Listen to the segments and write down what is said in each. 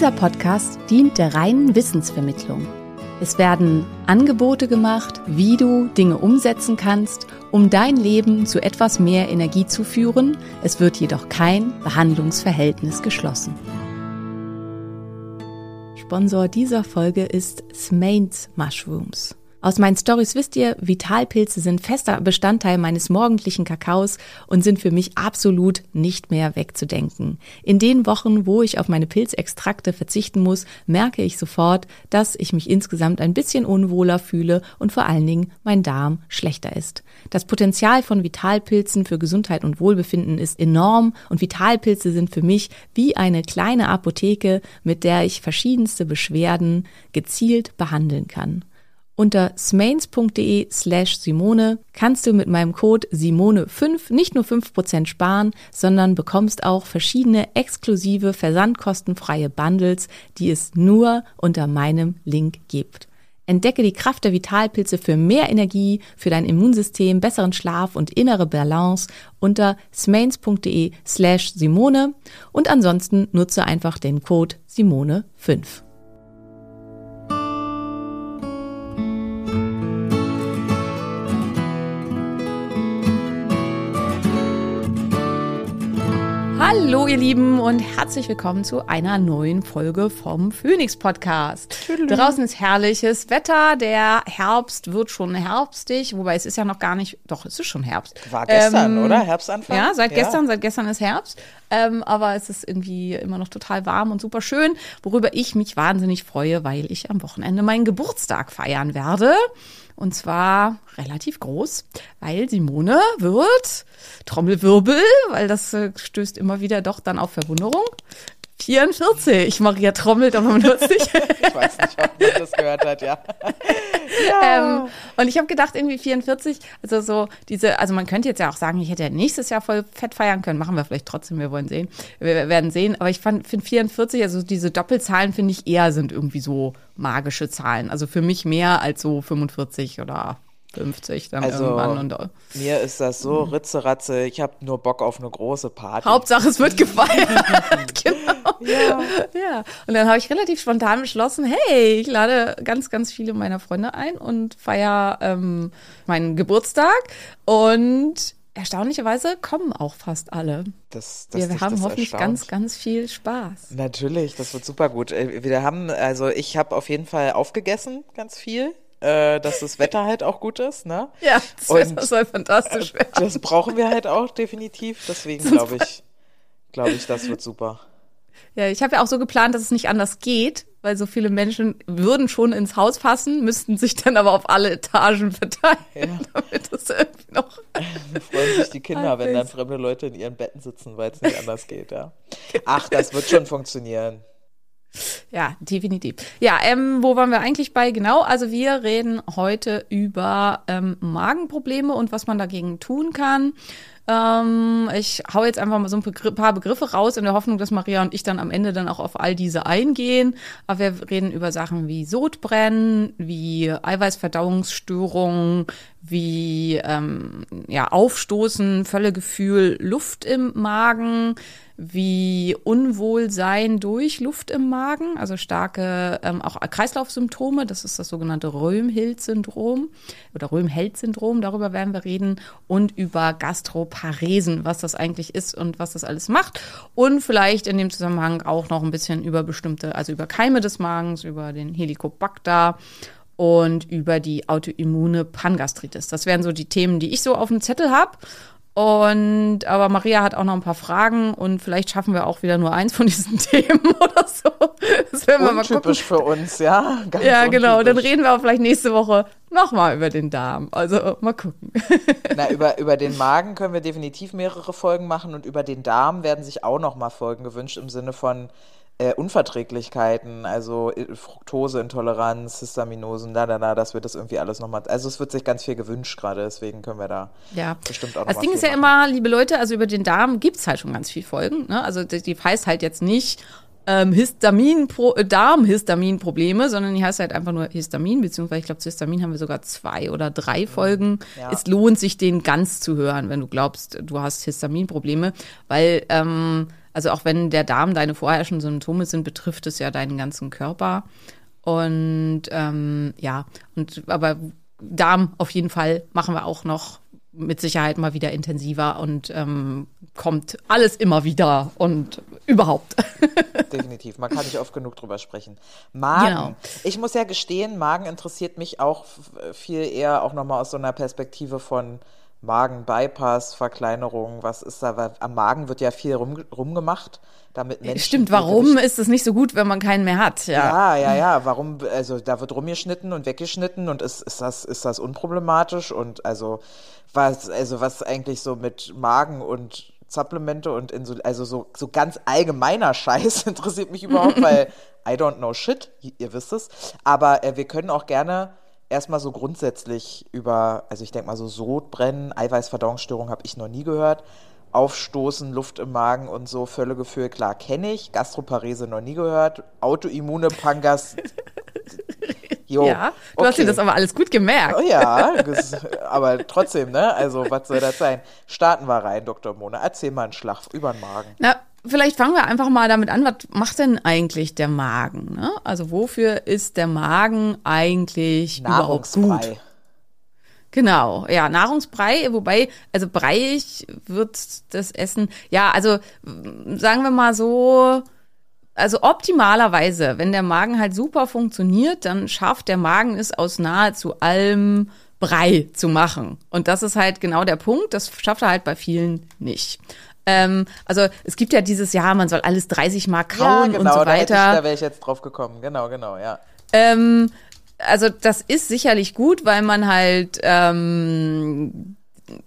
Dieser Podcast dient der reinen Wissensvermittlung. Es werden Angebote gemacht, wie du Dinge umsetzen kannst, um dein Leben zu etwas mehr Energie zu führen. Es wird jedoch kein Behandlungsverhältnis geschlossen. Sponsor dieser Folge ist Smains Mushrooms. Aus meinen Stories wisst ihr, Vitalpilze sind fester Bestandteil meines morgendlichen Kakaos und sind für mich absolut nicht mehr wegzudenken. In den Wochen, wo ich auf meine Pilzextrakte verzichten muss, merke ich sofort, dass ich mich insgesamt ein bisschen unwohler fühle und vor allen Dingen mein Darm schlechter ist. Das Potenzial von Vitalpilzen für Gesundheit und Wohlbefinden ist enorm und Vitalpilze sind für mich wie eine kleine Apotheke, mit der ich verschiedenste Beschwerden gezielt behandeln kann. Unter smains.de slash Simone kannst du mit meinem Code Simone5 nicht nur 5% sparen, sondern bekommst auch verschiedene exklusive versandkostenfreie Bundles, die es nur unter meinem Link gibt. Entdecke die Kraft der Vitalpilze für mehr Energie, für dein Immunsystem, besseren Schlaf und innere Balance unter smains.de slash Simone und ansonsten nutze einfach den Code Simone5. Hallo ihr Lieben und herzlich willkommen zu einer neuen Folge vom Phoenix Podcast. Draußen ist herrliches Wetter, der Herbst wird schon herbstig, wobei es ist ja noch gar nicht, doch es ist schon Herbst. War gestern, Ähm, oder? Herbstanfang? Ja, seit gestern, seit gestern ist Herbst. Ähm, aber es ist irgendwie immer noch total warm und super schön, worüber ich mich wahnsinnig freue, weil ich am Wochenende meinen Geburtstag feiern werde. Und zwar relativ groß, weil Simone wird Trommelwirbel, weil das äh, stößt immer wieder doch dann auf Verwunderung. 44. Maria trommelt, aber man hört nicht. Ich weiß nicht, ob man das gehört hat, ja. Ähm, und ich habe gedacht, irgendwie 44, also so diese, also man könnte jetzt ja auch sagen, ich hätte ja nächstes Jahr voll fett feiern können, machen wir vielleicht trotzdem, wir wollen sehen, wir werden sehen, aber ich fand, finde 44, also diese Doppelzahlen finde ich eher sind irgendwie so magische Zahlen, also für mich mehr als so 45 oder 50 dann Also, irgendwann und äh, Mir ist das so ritzeratze, ich habe nur Bock auf eine große Party. Hauptsache es wird gefeiert. genau. Ja. ja. Und dann habe ich relativ spontan beschlossen, hey, ich lade ganz, ganz viele meiner Freunde ein und feier ähm, meinen Geburtstag. Und erstaunlicherweise kommen auch fast alle. das, dass Wir haben das hoffentlich erstaunt. ganz, ganz viel Spaß. Natürlich, das wird super gut. Äh, Wir haben, also ich habe auf jeden Fall aufgegessen, ganz viel, äh, dass das Wetter halt auch gut ist, ne? Ja, das, Und, das soll fantastisch werden. Das brauchen wir halt auch definitiv. Deswegen glaube ich, glaube ich, das wird super. Ja, ich habe ja auch so geplant, dass es nicht anders geht, weil so viele Menschen würden schon ins Haus passen, müssten sich dann aber auf alle Etagen verteilen, Ja. damit es irgendwie noch Da freuen sich die Kinder, wenn dann fremde Leute in ihren Betten sitzen, weil es nicht anders geht, ja. Ach, das wird schon funktionieren. Ja, definitiv. Ja, ähm, wo waren wir eigentlich bei? Genau, also wir reden heute über ähm, Magenprobleme und was man dagegen tun kann. Ähm, ich hau jetzt einfach mal so ein Begr- paar Begriffe raus in der Hoffnung, dass Maria und ich dann am Ende dann auch auf all diese eingehen. Aber wir reden über Sachen wie Sodbrennen, wie Eiweißverdauungsstörungen, wie ähm, ja, Aufstoßen, Völlegefühl, Luft im Magen, wie Unwohlsein durch Luft im Magen, also starke ähm, auch Kreislaufsymptome, das ist das sogenannte Röhm-Hild-Syndrom oder Röhm-Held-Syndrom, darüber werden wir reden und über Gastroparesen, was das eigentlich ist und was das alles macht. Und vielleicht in dem Zusammenhang auch noch ein bisschen über bestimmte, also über Keime des Magens, über den Helicobacter und über die autoimmune Pangastritis. Das wären so die Themen, die ich so auf dem Zettel habe. Und aber Maria hat auch noch ein paar Fragen und vielleicht schaffen wir auch wieder nur eins von diesen Themen oder so. Das werden wir mal gucken. Untypisch für uns, ja. Ganz Ja, genau. Dann reden wir auch vielleicht nächste Woche nochmal über den Darm. Also mal gucken. Na, über, über den Magen können wir definitiv mehrere Folgen machen und über den Darm werden sich auch noch mal Folgen gewünscht im Sinne von äh, Unverträglichkeiten, also äh, Fructoseintoleranz, Histaminosen, da, da, da, dass wir das irgendwie alles noch mal, also es wird sich ganz viel gewünscht gerade, deswegen können wir da Ja. bestimmt auch noch Das Ding ist ja machen. immer, liebe Leute, also über den Darm gibt's halt schon ganz viel Folgen. Ne? Also die, die heißt halt jetzt nicht ähm, Histamin äh, Darmhistaminprobleme, sondern die heißt halt einfach nur Histamin, beziehungsweise ich glaube, zu Histamin haben wir sogar zwei oder drei Folgen. Ja. Es lohnt sich, den ganz zu hören, wenn du glaubst, du hast Histaminprobleme, weil ähm, also auch wenn der Darm deine vorherrschenden Symptome sind, betrifft es ja deinen ganzen Körper. Und ähm, ja, und aber Darm auf jeden Fall machen wir auch noch mit Sicherheit mal wieder intensiver und ähm, kommt alles immer wieder und überhaupt. Definitiv, man kann nicht oft genug drüber sprechen. Magen. Genau. Ich muss ja gestehen, Magen interessiert mich auch viel eher auch nochmal aus so einer Perspektive von Magen-Bypass, Verkleinerung, was ist da, am Magen wird ja viel rum, rumgemacht, damit Menschen Stimmt, warum ist es nicht so gut, wenn man keinen mehr hat? Ja. Ja, ja, ja, warum, also da wird rumgeschnitten und weggeschnitten und ist, ist das, ist das unproblematisch und also was, also was eigentlich so mit Magen und Supplemente und Insul also so, so ganz allgemeiner Scheiß interessiert mich überhaupt, weil I don't know shit, ihr wisst es. Aber äh, wir können auch gerne erstmal so grundsätzlich über, also ich denke mal so Sodbrennen, Eiweißverdauungsstörung habe ich noch nie gehört. Aufstoßen, Luft im Magen und so, Völlegefühl, klar, kenne ich. Gastroparese noch nie gehört. Autoimmune Pangas. Jo, Ja, du hast dir okay. das aber alles gut gemerkt. Oh ja, aber trotzdem, ne? Also, was soll das sein? Starten wir rein, Dr. Mona. Erzähl mal einen Schlag über den Magen. Na, vielleicht fangen wir einfach mal damit an, was macht denn eigentlich der Magen? Ne? Also wofür ist der Magen eigentlich überhaupt gut? Nahrungsbrei. Genau, ja, Nahrungsbrei, wobei, also breiig wird das Essen, ja, also m, sagen wir mal so, also optimalerweise, wenn der Magen halt super funktioniert, dann schafft der Magen es aus nahezu allem Brei zu machen. Und das ist halt genau der Punkt, das schafft er halt bei vielen nicht. Ähm, also es gibt ja dieses Jahr, man soll alles 30 Mal kauen ja, genau, und so da, weiter. ich, da wäre ich jetzt drauf gekommen. Genau, genau, ja. Ähm, also das ist sicherlich gut, weil man halt ähm,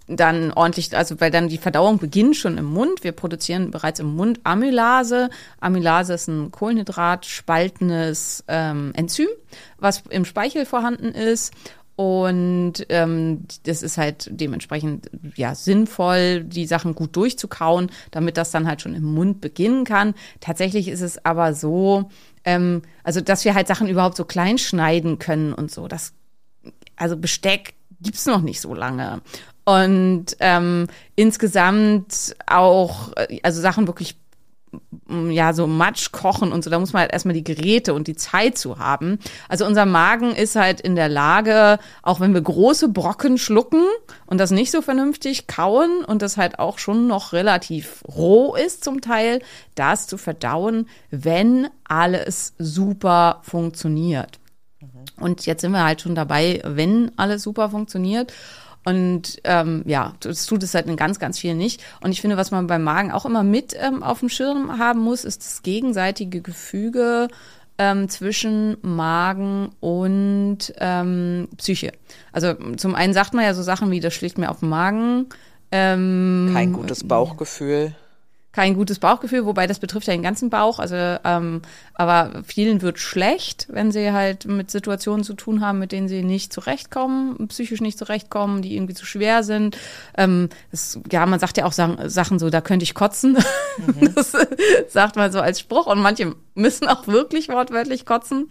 dann ordentlich, also weil dann die Verdauung beginnt schon im Mund. Wir produzieren bereits im Mund Amylase. Amylase ist ein Kohlenhydrat spaltendes ähm, Enzym, was im Speichel vorhanden ist. Und ähm, das ist halt dementsprechend ja sinnvoll, die Sachen gut durchzukauen, damit das dann halt schon im Mund beginnen kann. Tatsächlich ist es aber so, ähm, also dass wir halt Sachen überhaupt so klein schneiden können und so. Das also Besteck gibt's noch nicht so lange. Und ähm, insgesamt auch, äh, also Sachen wirklich ja, so Matsch kochen und so, da muss man halt erstmal die Geräte und die Zeit zu haben. Also unser Magen ist halt in der Lage, auch wenn wir große Brocken schlucken und das nicht so vernünftig kauen und das halt auch schon noch relativ roh ist zum Teil, das zu verdauen, wenn alles super funktioniert. Und jetzt sind wir halt schon dabei, wenn alles super funktioniert. Und ähm, ja, das tut es halt in ganz, ganz vielen nicht. Und ich finde, was man beim Magen auch immer mit ähm, auf dem Schirm haben muss, ist das gegenseitige Gefüge ähm, zwischen Magen und ähm, Psyche. Also zum einen sagt man ja so Sachen wie, das schlägt mir auf den Magen. Ähm, Kein gutes Bauchgefühl. Kein gutes Bauchgefühl, wobei das betrifft ja den ganzen Bauch. Also, ähm, aber vielen wird schlecht, wenn sie halt mit Situationen zu tun haben, mit denen sie nicht zurechtkommen, psychisch nicht zurechtkommen, die irgendwie zu schwer sind. Ähm, das, ja, man sagt ja auch Sachen, Sachen so, da könnte ich kotzen. Das sagt man so als Spruch und manche müssen auch wirklich wortwörtlich kotzen.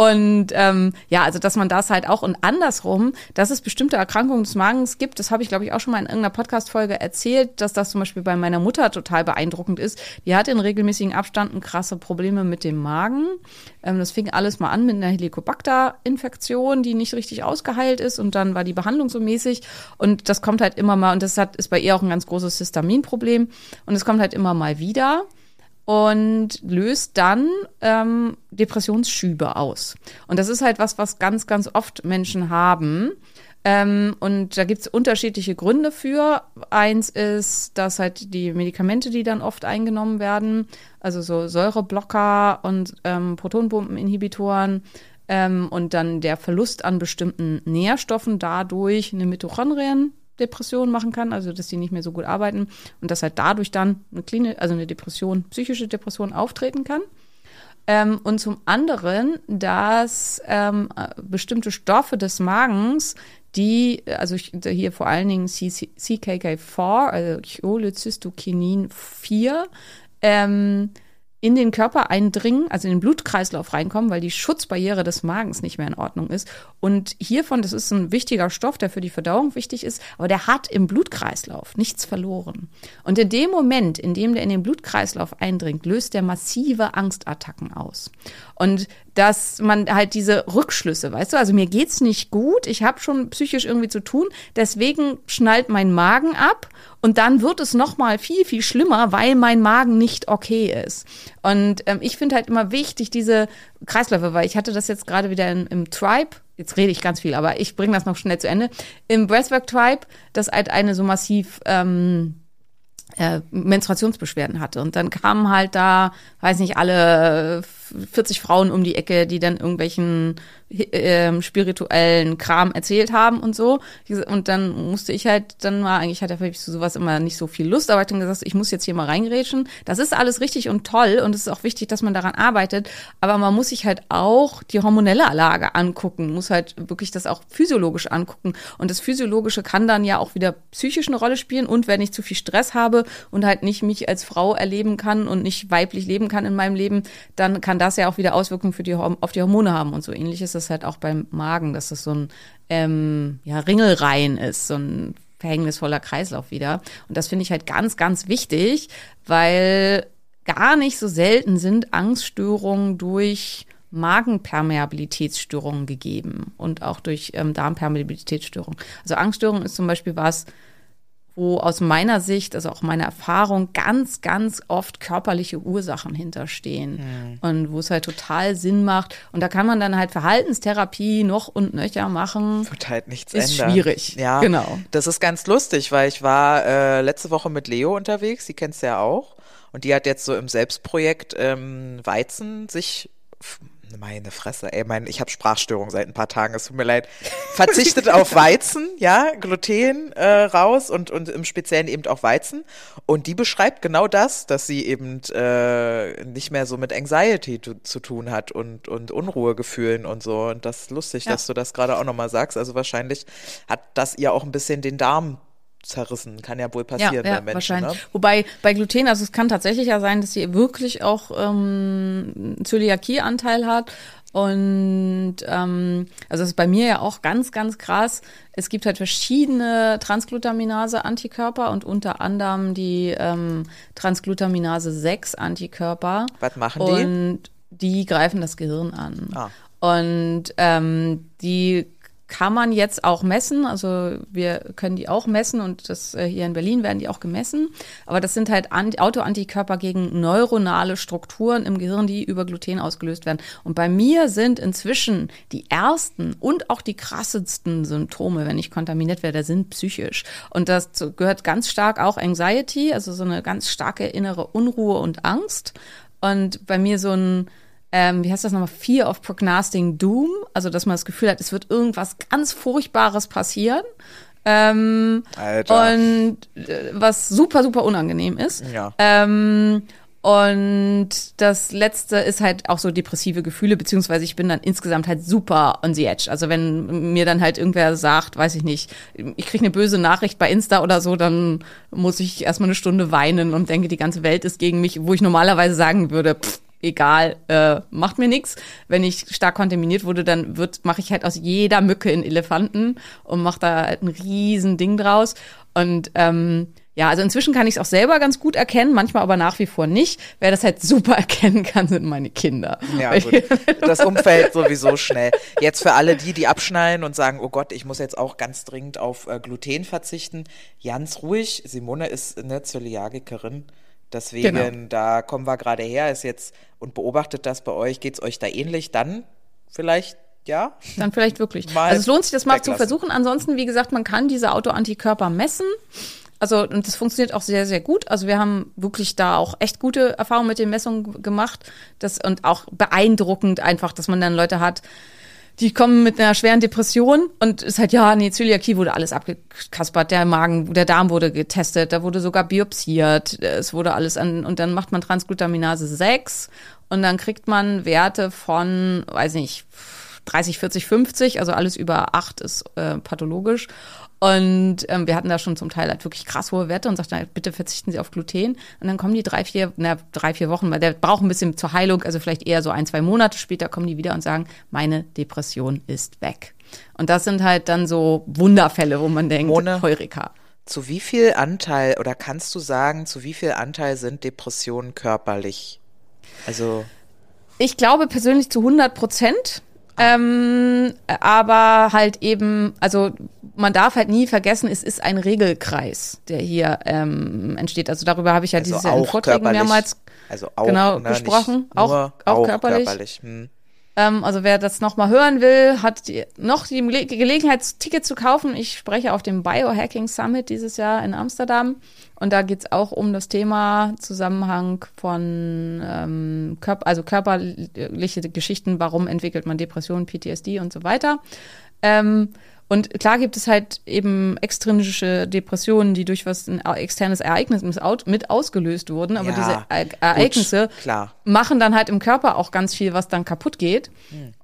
Und ähm, ja, also dass man das halt auch und andersrum, dass es bestimmte Erkrankungen des Magens gibt, das habe ich, glaube ich, auch schon mal in irgendeiner Podcast-Folge erzählt, dass das zum Beispiel bei meiner Mutter total beeindruckend ist. Die hat in regelmäßigen Abständen krasse Probleme mit dem Magen. Ähm, das fing alles mal an mit einer Helicobacter-Infektion, die nicht richtig ausgeheilt ist und dann war die Behandlung so mäßig und das kommt halt immer mal und das hat, ist bei ihr auch ein ganz großes Histaminproblem und es kommt halt immer mal wieder und löst dann ähm, Depressionsschübe aus. Und das ist halt was, was ganz, ganz oft Menschen haben. Ähm, und da gibt's unterschiedliche Gründe für. Eins ist, dass halt die Medikamente, die dann oft eingenommen werden, also so Säureblocker und ähm, Protonpumpeninhibitoren, ähm, und dann der Verlust an bestimmten Nährstoffen dadurch eine Mitochondriendepression machen kann, also dass die nicht mehr so gut arbeiten und dass halt dadurch dann eine Klinik, also eine Depression, psychische Depression auftreten kann. Ähm, und zum anderen, dass ähm, bestimmte Stoffe des Magens, die, also hier vor allen Dingen CKK4, also Cholecystokinin 4, ähm, in den Körper eindringen, also in den Blutkreislauf reinkommen, weil die Schutzbarriere des Magens nicht mehr in Ordnung ist. Und hiervon, das ist ein wichtiger Stoff, der für die Verdauung wichtig ist, aber der hat im Blutkreislauf nichts verloren. Und in dem Moment, in dem der in den Blutkreislauf eindringt, löst der massive Angstattacken aus. Und dass man halt diese Rückschlüsse, weißt du, also mir geht's nicht gut, ich habe schon psychisch irgendwie zu tun, deswegen schnallt mein Magen ab und dann wird es noch mal viel viel schlimmer, weil mein Magen nicht okay ist. Und ähm, ich finde halt immer wichtig diese Kreisläufe, weil ich hatte das jetzt gerade wieder im, im Tribe jetzt rede ich ganz viel, aber ich bringe das noch schnell zu Ende. Im Breathwork Tribe, das halt eine so massiv ähm, äh, Menstruationsbeschwerden hatte. Und dann kamen halt da, weiß nicht, alle 40 Frauen um die Ecke, die dann irgendwelchen äh, spirituellen Kram erzählt haben und so. Und dann musste ich halt, dann war eigentlich hatte ich zu sowas immer nicht so viel Lust, aber ich dann gesagt, ich muss jetzt hier mal reingerätschen. Das ist alles richtig und toll und es ist auch wichtig, dass man daran arbeitet, aber man muss sich halt auch die hormonelle Lage angucken, muss halt wirklich das auch physiologisch angucken. Und das Physiologische kann dann ja auch wieder psychisch eine Rolle spielen und wenn ich zu viel Stress habe und halt nicht mich als Frau erleben kann und nicht weiblich leben kann in meinem Leben, dann kann das ja auch wieder Auswirkungen für die, auf die Hormone haben und so ähnlich ist das halt auch beim Magen, dass das so ein ähm, ja, Ringelreihen ist, so ein verhängnisvoller Kreislauf wieder. Und das finde ich halt ganz, ganz wichtig, weil gar nicht so selten sind Angststörungen durch Magenpermeabilitätsstörungen gegeben und auch durch ähm, Darmpermeabilitätsstörungen. Also Angststörung ist zum Beispiel was, wo aus meiner Sicht, also auch meiner Erfahrung, ganz, ganz oft körperliche Ursachen hinterstehen mhm. und wo es halt total Sinn macht. Und da kann man dann halt Verhaltenstherapie noch und nöcher machen. Wird halt nichts ist ändern. schwierig. Ja, genau. Das ist ganz lustig, weil ich war äh, letzte Woche mit Leo unterwegs, die kennst du ja auch. Und die hat jetzt so im Selbstprojekt ähm, Weizen sich meine Fresse, ey, mein, ich habe Sprachstörung seit ein paar Tagen, es tut mir leid. Verzichtet auf Weizen, ja, Gluten äh, raus und, und im Speziellen eben auch Weizen. Und die beschreibt genau das, dass sie eben äh, nicht mehr so mit Anxiety zu, zu tun hat und, und Unruhegefühlen und so. Und das ist lustig, ja. dass du das gerade auch nochmal sagst. Also wahrscheinlich hat das ihr auch ein bisschen den Darm zerrissen. Kann ja wohl passieren ja, bei ja, Menschen. Wahrscheinlich. Ne? Wobei bei Gluten, also es kann tatsächlich ja sein, dass sie wirklich auch ähm, Zöliakie-Anteil hat. Und ähm, also das ist bei mir ja auch ganz, ganz krass. Es gibt halt verschiedene Transglutaminase-Antikörper und unter anderem die ähm, Transglutaminase 6-Antikörper. Was machen die? Und die greifen das Gehirn an. Ah. Und ähm, die kann man jetzt auch messen. Also wir können die auch messen und das äh, hier in Berlin werden die auch gemessen. Aber das sind halt Autoantikörper gegen neuronale Strukturen im Gehirn, die über Gluten ausgelöst werden. Und bei mir sind inzwischen die ersten und auch die krassesten Symptome, wenn ich kontaminiert werde, sind psychisch. Und das gehört ganz stark auch Anxiety, also so eine ganz starke innere Unruhe und Angst. Und bei mir so ein ähm, wie heißt das nochmal, Fear of Prognosting Doom, also dass man das Gefühl hat, es wird irgendwas ganz Furchtbares passieren. Ähm, Alter. Und äh, was super, super unangenehm ist. Ja. Ähm, und das letzte ist halt auch so depressive Gefühle, beziehungsweise ich bin dann insgesamt halt super on the edge. Also wenn mir dann halt irgendwer sagt, weiß ich nicht, ich kriege eine böse Nachricht bei Insta oder so, dann muss ich erstmal eine Stunde weinen und denke, die ganze Welt ist gegen mich, wo ich normalerweise sagen würde, pff, egal, äh, macht mir nichts. Wenn ich stark kontaminiert wurde, dann wird mache ich halt aus jeder Mücke einen Elefanten und mache da halt ein riesen Ding draus. Und ähm, ja, also inzwischen kann ich es auch selber ganz gut erkennen, manchmal aber nach wie vor nicht. Wer das halt super erkennen kann, sind meine Kinder. Ja, gut. Das Umfeld sowieso schnell. Jetzt für alle die, die abschnallen und sagen, oh Gott, ich muss jetzt auch ganz dringend auf äh, Gluten verzichten. Ganz ruhig. Simone ist eine Zöliagikerin. Deswegen, Genau. da kommen wir gerade her, ist jetzt und beobachtet das bei euch, geht's euch da ähnlich? Dann vielleicht ja. dann vielleicht wirklich. Mal also es lohnt sich, das mal zu weglassen. versuchen. Ansonsten, wie gesagt, man kann diese Autoantikörper messen. Also, und das funktioniert auch sehr, sehr gut. Also wir haben wirklich da auch echt gute Erfahrungen mit den Messungen gemacht. Das, und auch beeindruckend einfach, dass man dann Leute hat, die kommen mit einer schweren Depression und ist halt, ja, nee, Zöliakie wurde alles abgekaspert, der Magen, der Darm wurde getestet, da wurde sogar biopsiert, es wurde alles an, und dann macht man Transglutaminase 6 und dann kriegt man Werte von, weiß nicht, 30, 40, 50, also alles über 8 ist äh, pathologisch. Und ähm, wir hatten da schon zum Teil halt wirklich krass hohe Werte und sagten, halt, bitte verzichten Sie auf Gluten. Und dann kommen die drei, vier, na, drei, vier Wochen, weil der braucht ein bisschen zur Heilung, also vielleicht eher so ein, zwei Monate später kommen die wieder und sagen, meine Depression ist weg. Und das sind halt dann so Wunderfälle, wo man denkt, Mone. Heureka. Zu wie viel Anteil oder kannst du sagen, zu wie viel Anteil sind Depressionen körperlich? Also Ich glaube persönlich zu 100 Prozent. Ähm, aber halt eben, also man darf halt nie vergessen, es ist ein Regelkreis, der hier ähm, entsteht. Also darüber habe ich ja Also dieses Jahr in auch Vorträgen körperlich. mehrmals Also auch Genau, ne, gesprochen. Auch- nur, auch körperlich. Hm. Ähm, also wer das nochmal hören will, hat die, noch die Gele- Gelegenheit, Ticket zu kaufen. Ich spreche auf dem Biohacking Summit dieses Jahr in Amsterdam. Und da geht's auch um das Thema Zusammenhang von ähm, Körper, also körperliche Geschichten, warum entwickelt man Depressionen, PTSD und so weiter. Ähm, und klar gibt es halt eben extrinsische Depressionen, die durch was ein externes Ereignis mit au- mit ausgelöst wurden. Aber Ja, diese E- gut, Ereignisse klar. machen dann halt im Körper auch ganz viel, was dann kaputt geht.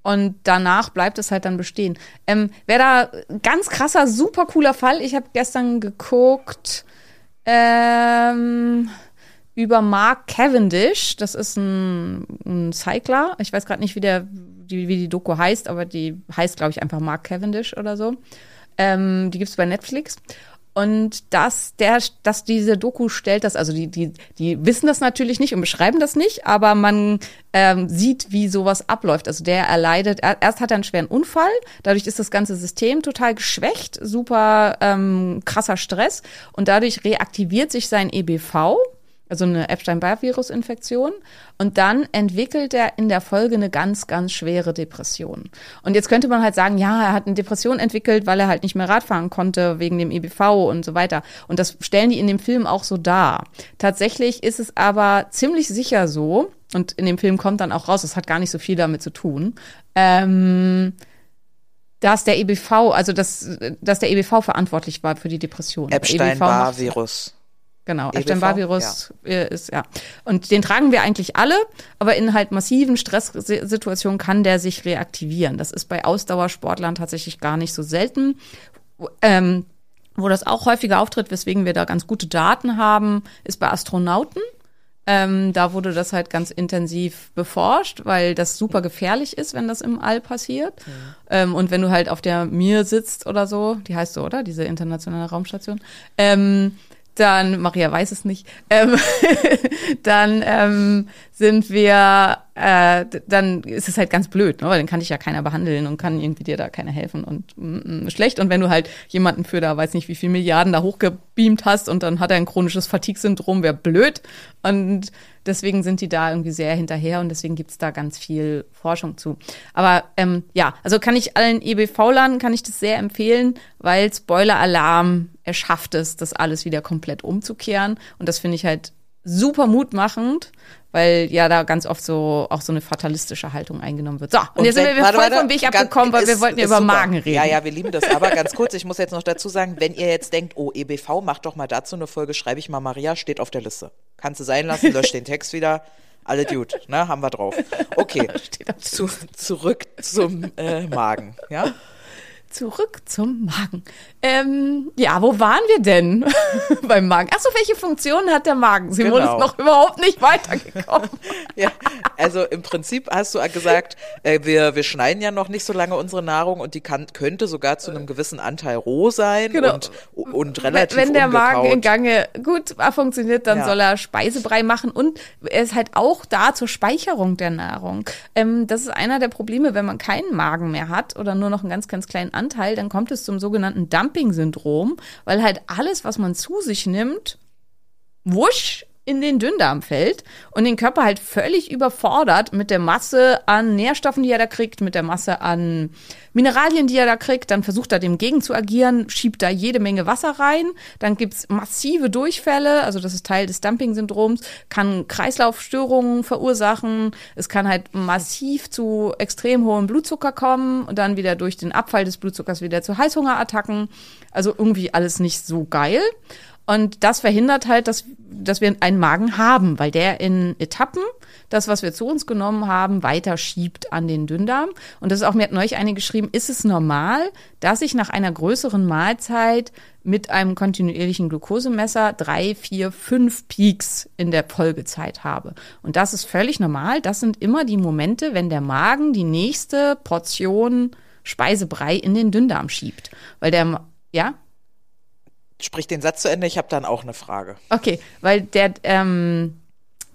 Und danach bleibt es halt dann bestehen. Ähm, Wäre da ganz krasser, super cooler Fall. Ich habe gestern geguckt ähm, über Mark Cavendish. Das ist ein, ein Cycler. Ich weiß gerade nicht, wie, der, die, wie die Doku heißt, aber die heißt, glaube ich, einfach Mark Cavendish oder so. Ähm, die gibt's bei Netflix. Und dass der, dass diese Doku stellt das, also die, die, die wissen das natürlich nicht und beschreiben das nicht, aber man ähm, sieht, wie sowas abläuft. Also der erleidet, er- erst hat er einen schweren Unfall, dadurch ist das ganze System total geschwächt, super ähm, krasser Stress und dadurch reaktiviert sich sein EBV, also eine Epstein-Barr-Virus-Infektion. Und dann entwickelt er in der Folge eine ganz, ganz schwere Depression. Und jetzt könnte man halt sagen, ja, er hat eine Depression entwickelt, weil er halt nicht mehr Radfahren konnte wegen dem EBV und so weiter. Und das stellen die in dem Film auch so dar. Tatsächlich ist es aber ziemlich sicher so, und in dem Film kommt dann auch raus, es hat gar nicht so viel damit zu tun, ähm, dass der EBV, also dass, dass der EBV verantwortlich war für die Depression. Macht- Epstein-Barr-Virus. Genau, EBV? Epstein-Barr-Virus äh, ist, ja. Und den tragen wir eigentlich alle, aber in halt massiven Stresssituationen kann der sich reaktivieren. Das ist bei Ausdauersportlern tatsächlich gar nicht so selten. Ähm, wo das auch häufiger auftritt, weswegen wir da ganz gute Daten haben, ist bei Astronauten. Ähm, da wurde das halt ganz intensiv beforscht, weil das super gefährlich ist, wenn das im All passiert. Ähm, und wenn du halt auf der Mir sitzt oder so, die heißt so, oder? Diese internationale Raumstation. Ähm, dann, Maria weiß es nicht, ähm, dann ähm, sind wir, äh, dann ist es halt ganz blöd, ne? weil dann kann dich ja keiner behandeln und kann irgendwie dir da keiner helfen und mm, mm, schlecht. Und wenn du halt jemanden für da, weiß nicht wie viel Milliarden da hochgebeamt hast und dann hat er ein chronisches Fatigue-Syndrom, wäre blöd. Und deswegen sind die da irgendwie sehr hinterher und deswegen gibt's da ganz viel Forschung zu. Aber ähm, ja, also kann ich allen EBV-Lern, kann ich das sehr empfehlen, weil Spoiler-Alarm, er schafft es, das alles wieder komplett umzukehren. Und das finde ich halt super mutmachend, weil ja da ganz oft so auch so eine fatalistische Haltung eingenommen wird. So, und, jetzt sind wenn- wir warte, voll vom Weg abgekommen, weil wir ist- wollten ja über super. Magen reden. Ja, ja, wir lieben das. Aber ganz kurz, ich muss jetzt noch dazu sagen, wenn ihr jetzt denkt, oh, EBV, macht doch mal dazu eine Folge, schreibe ich mal Maria, steht auf der Liste. Kannst du sein lassen, löscht den Text wieder. Alle gut, ne? Haben wir drauf. Okay, zu, zurück zum äh, Magen, ja? Zurück zum Magen. Ähm, ja, wo waren wir denn beim Magen? Achso, welche Funktion hat der Magen? Simon Genau. ist noch überhaupt nicht weitergekommen. Ja, also im Prinzip hast du gesagt, äh, wir, wir schneiden ja noch nicht so lange unsere Nahrung und die kann, könnte sogar zu einem gewissen Anteil roh sein Genau. und, und relativ Wenn der Magen in ungekaut. Gange gut funktioniert, dann Ja. soll er Speisebrei machen und er ist halt auch da zur Speicherung der Nahrung. Ähm, das ist einer der Probleme, wenn man keinen Magen mehr hat oder nur noch einen ganz, ganz kleinen Anteil, dann kommt es zum sogenannten Dumping-Syndrom, weil halt alles, was man zu sich nimmt, wusch, in den Dünndarm fällt und den Körper halt völlig überfordert mit der Masse an Nährstoffen, die er da kriegt, mit der Masse an Mineralien, die er da kriegt. Dann versucht er dem gegen zu agieren, schiebt da jede Menge Wasser rein. Dann gibt's massive Durchfälle, also das ist Teil des Dumping-Syndroms, kann Kreislaufstörungen verursachen. Es kann halt massiv zu extrem hohem Blutzucker kommen und dann wieder durch den Abfall des Blutzuckers wieder zu Heißhungerattacken. Also irgendwie alles nicht so geil. Und das verhindert halt, dass, dass wir einen Magen haben, weil der in Etappen das, was wir zu uns genommen haben, weiter schiebt an den Dünndarm. Und das ist auch, mir hat neulich eine geschrieben, ist es normal, dass ich nach einer größeren Mahlzeit mit einem kontinuierlichen Glukosemesser drei, vier, fünf Peaks in der Folgezeit habe. Und das ist völlig normal. Das sind immer die Momente, wenn der Magen die nächste Portion Speisebrei in den Dünndarm schiebt. Weil der, ja? Sprich den Satz zu Ende, ich habe dann auch eine Frage. Okay, weil der, ähm,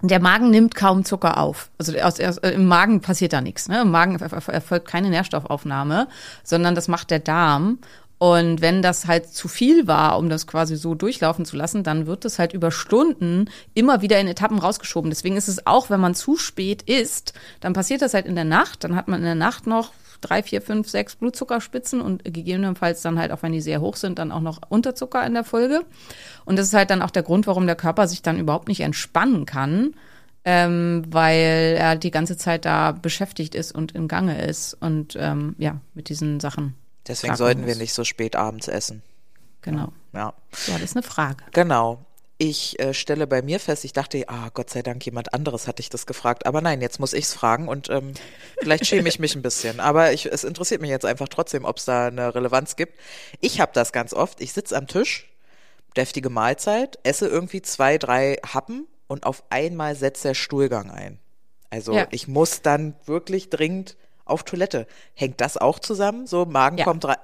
der Magen nimmt kaum Zucker auf. Also aus, aus, im Magen passiert da nichts. Ne? Im Magen erfolgt keine Nährstoffaufnahme, sondern das macht der Darm. Und wenn das halt zu viel war, um das quasi so durchlaufen zu lassen, dann wird es halt über Stunden immer wieder in Etappen rausgeschoben. Deswegen ist es auch, wenn man zu spät isst, dann passiert das halt in der Nacht. Dann hat man in der Nacht noch drei, vier, fünf, sechs Blutzuckerspitzen und gegebenenfalls dann halt auch, wenn die sehr hoch sind, dann auch noch Unterzucker in der Folge. Und das ist halt dann auch der Grund, warum der Körper sich dann überhaupt nicht entspannen kann, ähm, weil er die ganze Zeit da beschäftigt ist und in Gange ist und ähm, ja, mit diesen Sachen. Deswegen sollten wir muss. nicht so spät abends essen. Genau. Ja, Ja, das ist eine Frage. genau. Ich äh, stelle bei mir fest, ich dachte, ah, Gott sei Dank, jemand anderes hatte ich das gefragt. Aber nein, jetzt muss ich's fragen und ähm, vielleicht schäme ich mich ein bisschen. Aber ich, es interessiert mich jetzt einfach trotzdem, ob es da eine Relevanz gibt. Ich habe das ganz oft. Ich sitze am Tisch, deftige Mahlzeit, esse irgendwie zwei, drei Happen und auf einmal setzt der Stuhlgang ein. Also Ja. ich muss dann wirklich dringend auf Toilette. Hängt das auch zusammen? So, Magen Ja. kommt rein.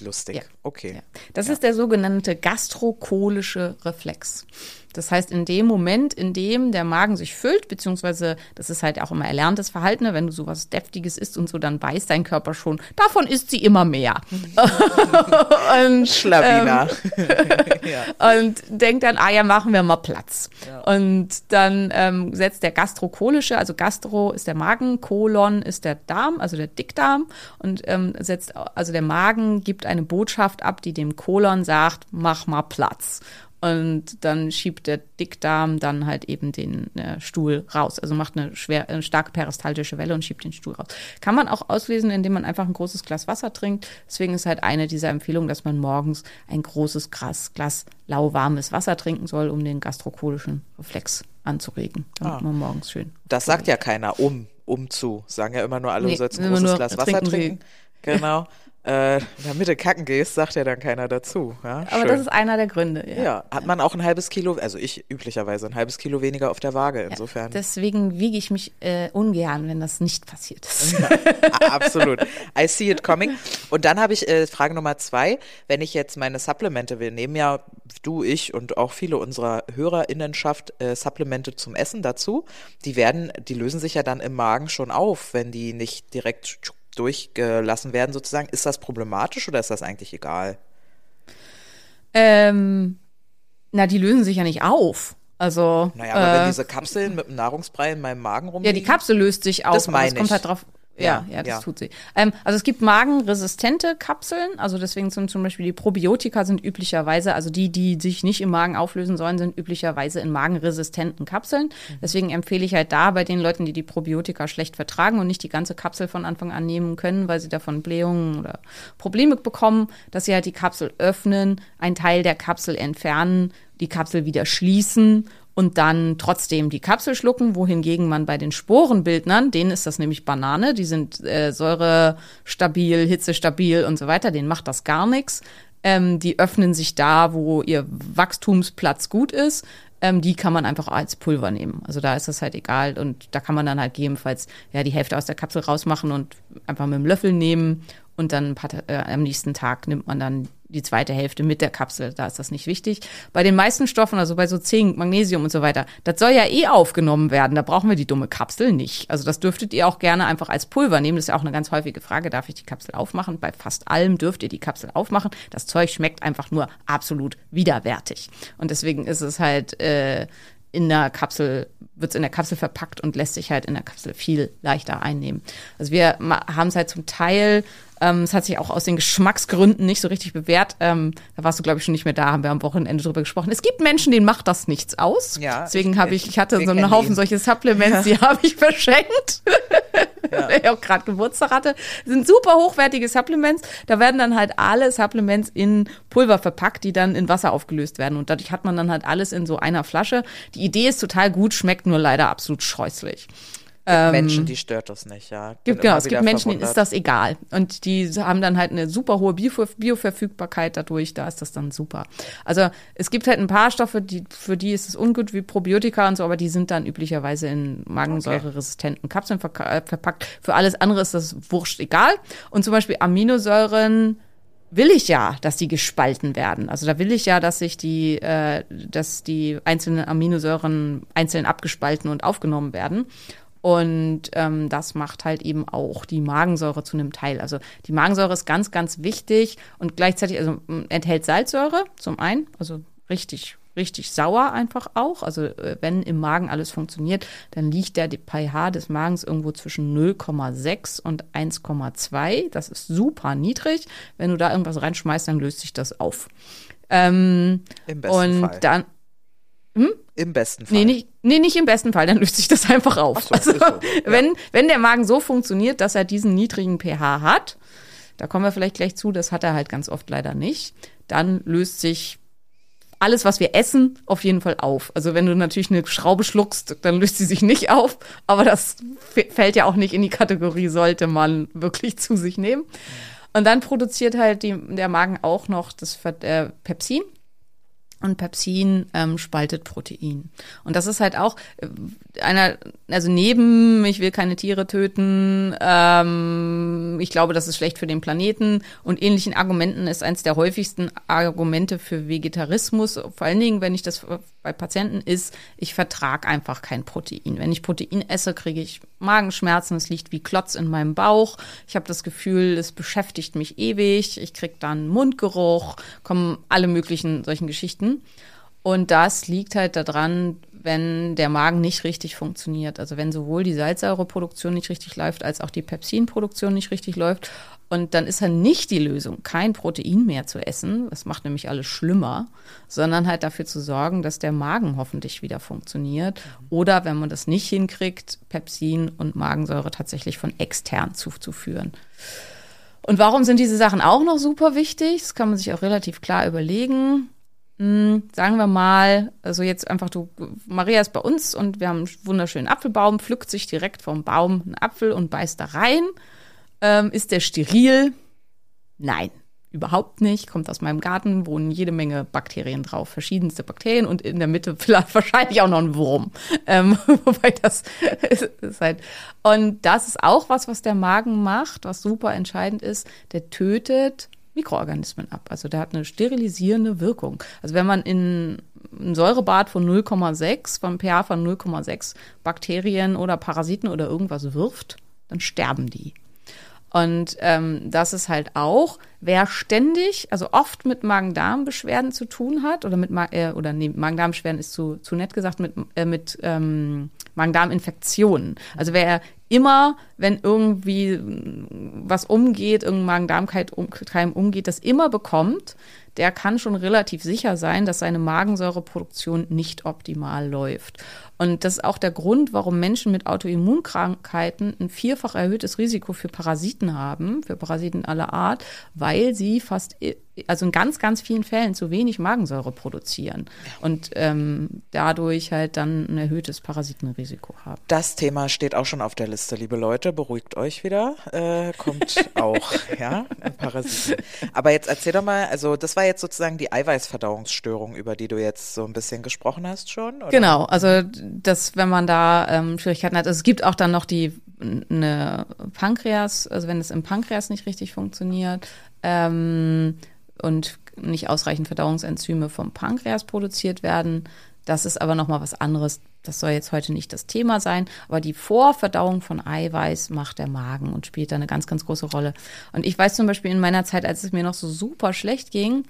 Lustig. Ja. Okay. Ja. Das ist der sogenannte gastrokolische Reflex. Das heißt, in dem Moment, in dem der Magen sich füllt, beziehungsweise das ist halt auch immer erlerntes Verhalten, ne? wenn du sowas Deftiges isst und so, dann weiß dein Körper schon, davon isst sie immer mehr. und, Schlawiner. und denkt dann, ah ja, machen wir mal Platz. Und dann ähm, setzt der gastrokolische, also Gastro ist der Magen, Kolon ist der Darm, also der Dickdarm und ähm, setzt, also der Magen gibt eine Botschaft ab, die dem Kolon sagt, mach mal Platz. Und dann schiebt der Dickdarm dann halt eben den äh, Stuhl raus. Also macht eine schwer, eine starke peristaltische Welle und schiebt den Stuhl raus. Kann man auch auslesen, indem man einfach ein großes Glas Wasser trinkt. Deswegen ist halt eine dieser Empfehlungen, dass man morgens ein großes Glas, Glas lauwarmes Wasser trinken soll, um den gastrokolischen Reflex anzuregen, damit Ah. man morgens schön. Das sagt ja keiner, um, um zu. Sagen ja immer nur alle, Nee, du sollst ein großes Glas Wasser trinken trinken. Genau. äh, damit du kacken gehst, sagt ja dann keiner dazu. Ja, Aber schön. das ist einer der Gründe. Ja. ja, hat man auch ein halbes Kilo, also ich üblicherweise ein halbes Kilo weniger auf der Waage insofern. Deswegen wiege ich mich äh, ungern, wenn das nicht passiert ist. Absolut. I see it coming. Und dann habe ich äh, Frage Nummer zwei. Wenn ich jetzt meine Supplemente, wir nehmen ja du, ich und auch viele unserer HörerInnenschaft äh, Supplemente zum Essen dazu. Die werden, die lösen sich ja dann im Magen schon auf, wenn die nicht direkt durchgelassen werden sozusagen. Ist das problematisch oder ist das eigentlich egal? Ähm, na, die lösen sich ja nicht auf. Also, Naja, aber wenn äh, diese Kapseln mit dem Nahrungsbrei in meinem Magen ja, rumliegen. die Kapsel löst sich auf. Das meine kommt ich. halt drauf. Ja, Ja, ja, das ja. tut sie. Ähm, also es gibt magenresistente Kapseln, also deswegen sind zum Beispiel die Probiotika sind üblicherweise, also die, die sich nicht im Magen auflösen sollen, sind üblicherweise in magenresistenten Kapseln. Mhm. Deswegen empfehle ich halt da bei den Leuten, die die Probiotika schlecht vertragen und nicht die ganze Kapsel von Anfang an nehmen können, weil sie davon Blähungen oder Probleme bekommen, dass sie halt die Kapsel öffnen, einen Teil der Kapsel entfernen, die Kapsel wieder schließen und dann trotzdem die Kapsel schlucken, wohingegen man bei den Sporenbildnern, denen ist das nämlich Banane, die sind äh, säurestabil, hitzestabil und so weiter, denen macht das gar nichts. Ähm, die öffnen sich da, wo ihr Wachstumsplatz gut ist. Ähm, die kann man einfach als Pulver nehmen. Also da ist das halt egal und da kann man dann halt gegebenenfalls ja die Hälfte aus der Kapsel rausmachen und einfach mit dem Löffel nehmen und dann paar, äh, am nächsten Tag nimmt man dann die zweite Hälfte mit der Kapsel. Da ist das nicht wichtig. Bei den meisten Stoffen, also bei so Zink, Magnesium und so weiter, das soll ja eh aufgenommen werden. Da brauchen wir die dumme Kapsel nicht. Also das dürftet ihr auch gerne einfach als Pulver nehmen. Das ist ja auch eine ganz häufige Frage. Darf ich die Kapsel aufmachen? Bei fast allem dürft ihr die Kapsel aufmachen. Das Zeug schmeckt einfach nur absolut widerwärtig. Und deswegen ist es halt, äh, in der Kapsel, wird es in der Kapsel verpackt und lässt sich halt in der Kapsel viel leichter einnehmen. Also wir haben es halt zum Teil, ähm, es hat sich auch aus den Geschmacksgründen nicht so richtig bewährt. Ähm, da warst du, glaube ich, schon nicht mehr da, haben wir am Wochenende drüber gesprochen. Es gibt Menschen, denen macht das nichts aus. Ja, Deswegen habe ich, ich hatte so einen Haufen ihn. solche Supplements, die habe ich verschenkt. Weil ich auch gerade Geburtstag hatte. Sind super hochwertige Supplements. Da werden dann halt alle Supplements in Pulver verpackt, die dann in Wasser aufgelöst werden. Und dadurch hat man dann halt alles in so einer Flasche. Die Idee ist total gut, schmeckt nur leider absolut scheußlich. Menschen, die stört das nicht, ja. Ähm, Gibt, genau, es gibt Menschen, denen ist verwundert. das egal. Und die haben dann halt eine super hohe Bio Bioverfügbarkeit dadurch, da ist das dann super. Also es gibt halt ein paar Stoffe, die, für die ist es ungut, wie Probiotika und so, aber die sind dann üblicherweise in magensäureresistenten Kapseln verka- äh, verpackt. Für alles andere ist das wurscht egal. Und zum Beispiel Aminosäuren will ich ja, dass die gespalten werden. Also da will ich ja, dass sich die, äh, dass die einzelnen Aminosäuren einzeln abgespalten und aufgenommen werden. Und ähm, das macht halt eben auch die Magensäure zu einem Teil. Also die Magensäure ist ganz, ganz wichtig und gleichzeitig also enthält Salzsäure zum einen, also richtig, richtig sauer einfach auch. Also äh, wenn im Magen alles funktioniert, dann liegt der pH des Magens irgendwo zwischen 0,6 und 1,2. Das ist super niedrig. Wenn du da irgendwas reinschmeißt, dann löst sich das auf. Ähm, Im besten und Fall. dann Im besten Fall. Nee, nicht, nee, nicht im besten Fall, dann löst sich das einfach auf. So, also, so, ja. wenn, wenn der Magen so funktioniert, dass er diesen niedrigen pH hat, da kommen wir vielleicht gleich zu, das hat er halt ganz oft leider nicht, dann löst sich alles, was wir essen, auf jeden Fall auf. Also wenn du natürlich eine Schraube schluckst, dann löst sie sich nicht auf, aber das fällt ja auch nicht in die Kategorie, sollte man wirklich zu sich nehmen. Und dann produziert halt die, der Magen auch noch das äh, Pepsin. Und Pepsin ähm, spaltet Protein. Und das ist halt auch äh, einer, also neben, ich will keine Tiere töten, ähm, ich glaube, das ist schlecht für den Planeten und ähnlichen Argumenten ist eins der häufigsten Argumente für Vegetarismus, vor allen Dingen, wenn ich das bei Patienten ist, ich vertrage einfach kein Protein. Wenn ich Protein esse, kriege ich Magenschmerzen, es liegt wie Klotz in meinem Bauch. Ich habe das Gefühl, es beschäftigt mich ewig, ich kriege dann Mundgeruch, kommen alle möglichen solchen Geschichten. Und das liegt halt daran, wenn der Magen nicht richtig funktioniert. Also wenn sowohl die Salzsäureproduktion nicht richtig läuft, als auch die Pepsinproduktion nicht richtig läuft. Und dann ist halt nicht die Lösung, kein Protein mehr zu essen. Das macht nämlich alles schlimmer, sondern halt dafür zu sorgen, dass der Magen hoffentlich wieder funktioniert. Oder wenn man das nicht hinkriegt, Pepsin und Magensäure tatsächlich von extern zuzuführen. Und warum sind diese Sachen auch noch super wichtig? Das kann man sich auch relativ klar überlegen. Hm, sagen wir mal, also jetzt einfach du, Maria ist bei uns und wir haben einen wunderschönen Apfelbaum, pflückt sich direkt vom Baum einen Apfel und beißt da rein. Ähm, ist der steril? Nein, überhaupt nicht. Kommt aus meinem Garten, wohnen jede Menge Bakterien drauf, verschiedenste Bakterien und in der Mitte vielleicht wahrscheinlich auch noch ein Wurm. Ähm, wobei das ist, ist halt. Und das ist auch was, was der Magen macht, was super entscheidend ist. Der tötet Mikroorganismen ab. Also der hat eine sterilisierende Wirkung. Also wenn man in ein Säurebad von 0,6, vom pH von 0,6 Bakterien oder Parasiten oder irgendwas wirft, dann sterben die. Und ähm, das ist halt auch, wer ständig, also oft mit Magen-Darm-Beschwerden zu tun hat, oder mit Ma äh, oder nee, Magen-Darm-Beschwerden ist zu, zu nett gesagt, mit, äh, mit ähm, Magen-Darm-Infektionen. Also wer immer, wenn irgendwie was umgeht, irgendein Magen-Darm-Keim umgeht, das immer bekommt, der kann schon relativ sicher sein, dass seine Magensäureproduktion nicht optimal läuft. Und das ist auch der Grund, warum Menschen mit Autoimmunkrankheiten ein vierfach erhöhtes Risiko für Parasiten haben, für Parasiten aller Art, weil sie fast, also in ganz, ganz vielen Fällen zu wenig Magensäure produzieren und ähm, dadurch halt dann ein erhöhtes Parasitenrisiko haben. Das Thema steht auch schon auf der Liste, liebe Leute. Beruhigt euch wieder. Äh, kommt auch, ja, Parasiten. Aber jetzt erzähl doch mal, also das war jetzt sozusagen die Eiweißverdauungsstörung, über die du jetzt so ein bisschen gesprochen hast schon. Oder? Genau, also das, wenn man da ähm, Schwierigkeiten hat, also es gibt auch dann noch die eine Pankreas, also wenn es im Pankreas nicht richtig funktioniert ähm, und nicht ausreichend Verdauungsenzyme vom Pankreas produziert werden, das ist aber noch mal was anderes. Das soll jetzt heute nicht das Thema sein, aber die Vorverdauung von Eiweiß macht der Magen und spielt da eine ganz, ganz große Rolle. Und ich weiß zum Beispiel in meiner Zeit, als es mir noch so super schlecht ging,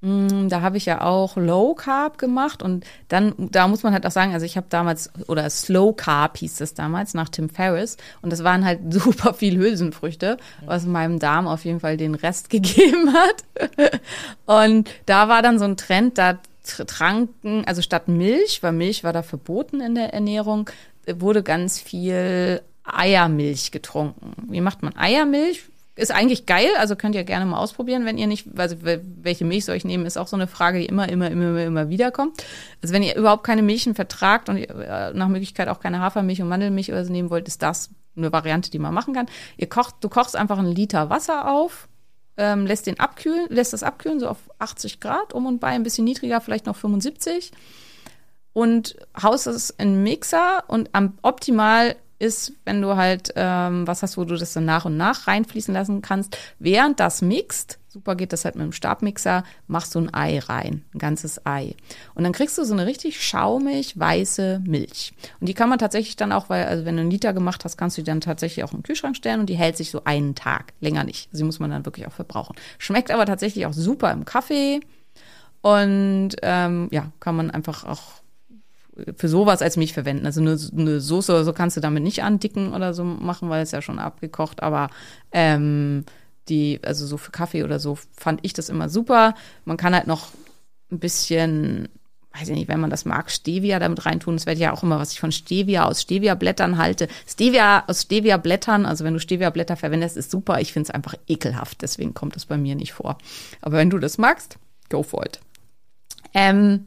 Mm, Da habe ich ja auch Low Carb gemacht und dann, da muss man halt auch sagen, also ich habe damals, oder Slow Carb hieß das damals, nach Tim Ferriss und das waren halt super viel Hülsenfrüchte, was meinem Darm auf jeden Fall den Rest gegeben hat. Und da war dann so ein Trend, da tranken, also statt Milch, weil Milch war da verboten in der Ernährung, wurde ganz viel Eiermilch getrunken. Wie macht man Eiermilch? Ist eigentlich geil, also könnt ihr gerne mal ausprobieren, wenn ihr nicht, also wel- welche Milch soll ich nehmen, ist auch so eine Frage, die immer, immer, immer, immer, wieder kommt. Also wenn ihr überhaupt keine Milchen vertragt und äh, nach Möglichkeit auch keine Hafermilch und Mandelmilch oder so nehmen wollt, ist das eine Variante, die man machen kann. Ihr kocht, du kochst einfach einen Liter Wasser auf, ähm, lässt den abkühlen, lässt das abkühlen, so auf 80 Grad um und bei, ein bisschen niedriger, vielleicht noch 75 und haust es in Mixer und am optimal ist, wenn du halt ähm, was hast, wo du das dann nach und nach reinfließen lassen kannst. Während das mixt, super geht das halt mit dem Stabmixer, machst du ein Ei rein, ein ganzes Ei. Und dann kriegst du so eine richtig schaumig weiße Milch. Und die kann man tatsächlich dann auch, weil, also wenn du einen Liter gemacht hast, kannst du die dann tatsächlich auch im Kühlschrank stellen und die hält sich so einen Tag, länger nicht. Sie muss man dann wirklich auch verbrauchen. Schmeckt aber tatsächlich auch super im Kaffee. Und ähm, ja, kann man einfach auch für sowas als Milch verwenden. Also eine, eine Soße oder so kannst du damit nicht andicken oder so machen, weil es ja schon abgekocht. Aber ähm, die, also so für Kaffee oder so fand ich das immer super. Man kann halt noch ein bisschen, weiß ich nicht, wenn man das mag, Stevia damit reintun. Das wird ja auch immer, was ich von Stevia aus Stevia-Blättern halte. Stevia aus Stevia-Blättern, also wenn du Stevia-Blätter verwendest, ist super. Ich finde es einfach ekelhaft, deswegen kommt es bei mir nicht vor. Aber wenn du das magst, go for it. Ähm,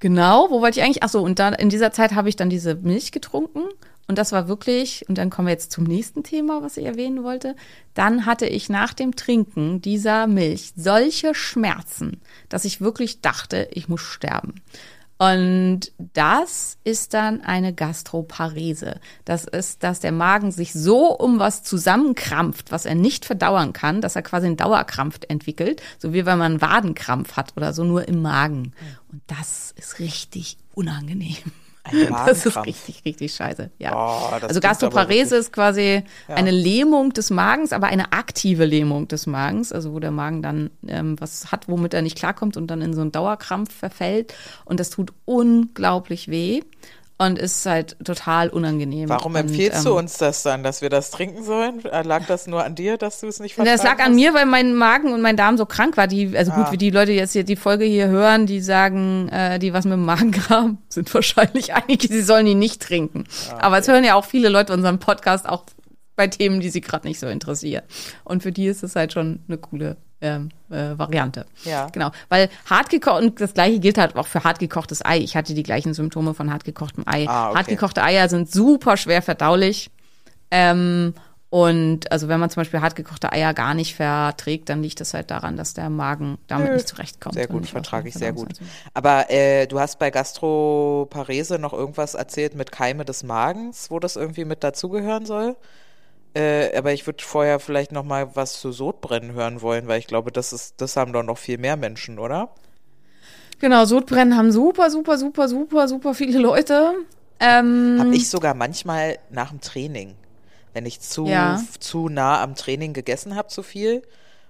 Genau, wo wollte ich eigentlich? Ach so, und dann in dieser Zeit habe ich dann diese Milch getrunken und das war wirklich und dann kommen wir jetzt zum nächsten Thema, was ich erwähnen wollte. Dann hatte ich nach dem Trinken dieser Milch solche Schmerzen, dass ich wirklich dachte, ich muss sterben. Und das ist dann eine Gastroparese. Das ist, dass der Magen sich so um was zusammenkrampft, was er nicht verdauern kann, dass er quasi einen Dauerkrampf entwickelt, so wie wenn man einen Wadenkrampf hat oder so, nur im Magen. Und das ist richtig unangenehm. Das ist richtig, richtig scheiße. Ja. Oh, also Gastroparese ist quasi eine Lähmung des Magens, aber eine aktive Lähmung des Magens, also wo der Magen dann ähm, was hat, womit er nicht klarkommt und dann in so einen Dauerkrampf verfällt. Und das tut unglaublich weh und ist halt total unangenehm. Warum und, empfiehlst ähm, du uns das dann, dass wir das trinken sollen? Äh, Lag das nur an dir, dass du es nicht vertragen Das lag an mir, weil mein Magen und mein Darm so krank war. Die, also gut, Ah. wie die Leute jetzt hier die Folge hier hören, die sagen, äh, die was mit dem Magen haben, sind wahrscheinlich einige, sie sollen die nicht trinken. Ah, Aber es hören ja auch viele Leute unseren Podcast auch bei Themen, die sie gerade nicht so interessieren. Und für die ist es halt schon eine coole ähm, äh, Variante. Ja. Genau. Weil hart gekocht, und das gleiche gilt halt auch für hart gekochtes Ei. Ich hatte die gleichen Symptome von hart gekochtem Ei. Ah, okay. Hart gekochte Eier sind super schwer verdaulich. Ähm, und also wenn man zum Beispiel hart gekochte Eier gar nicht verträgt, dann liegt das halt daran, dass der Magen damit Nö. nicht zurechtkommt. Sehr gut, vertrage ich sehr gut. Aber äh, du hast bei Gastroparese noch irgendwas erzählt mit Keime des Magens, wo das irgendwie mit dazugehören soll. Äh, aber ich würde vorher vielleicht noch mal was zu Sodbrennen hören wollen, weil ich glaube, das ist, das haben doch noch viel mehr Menschen, oder? Genau, Sodbrennen haben super, super, super, super, super viele Leute. Ähm, Habe ich sogar manchmal nach dem Training, wenn ich zu, Ja. zu nah am Training gegessen habe, zu viel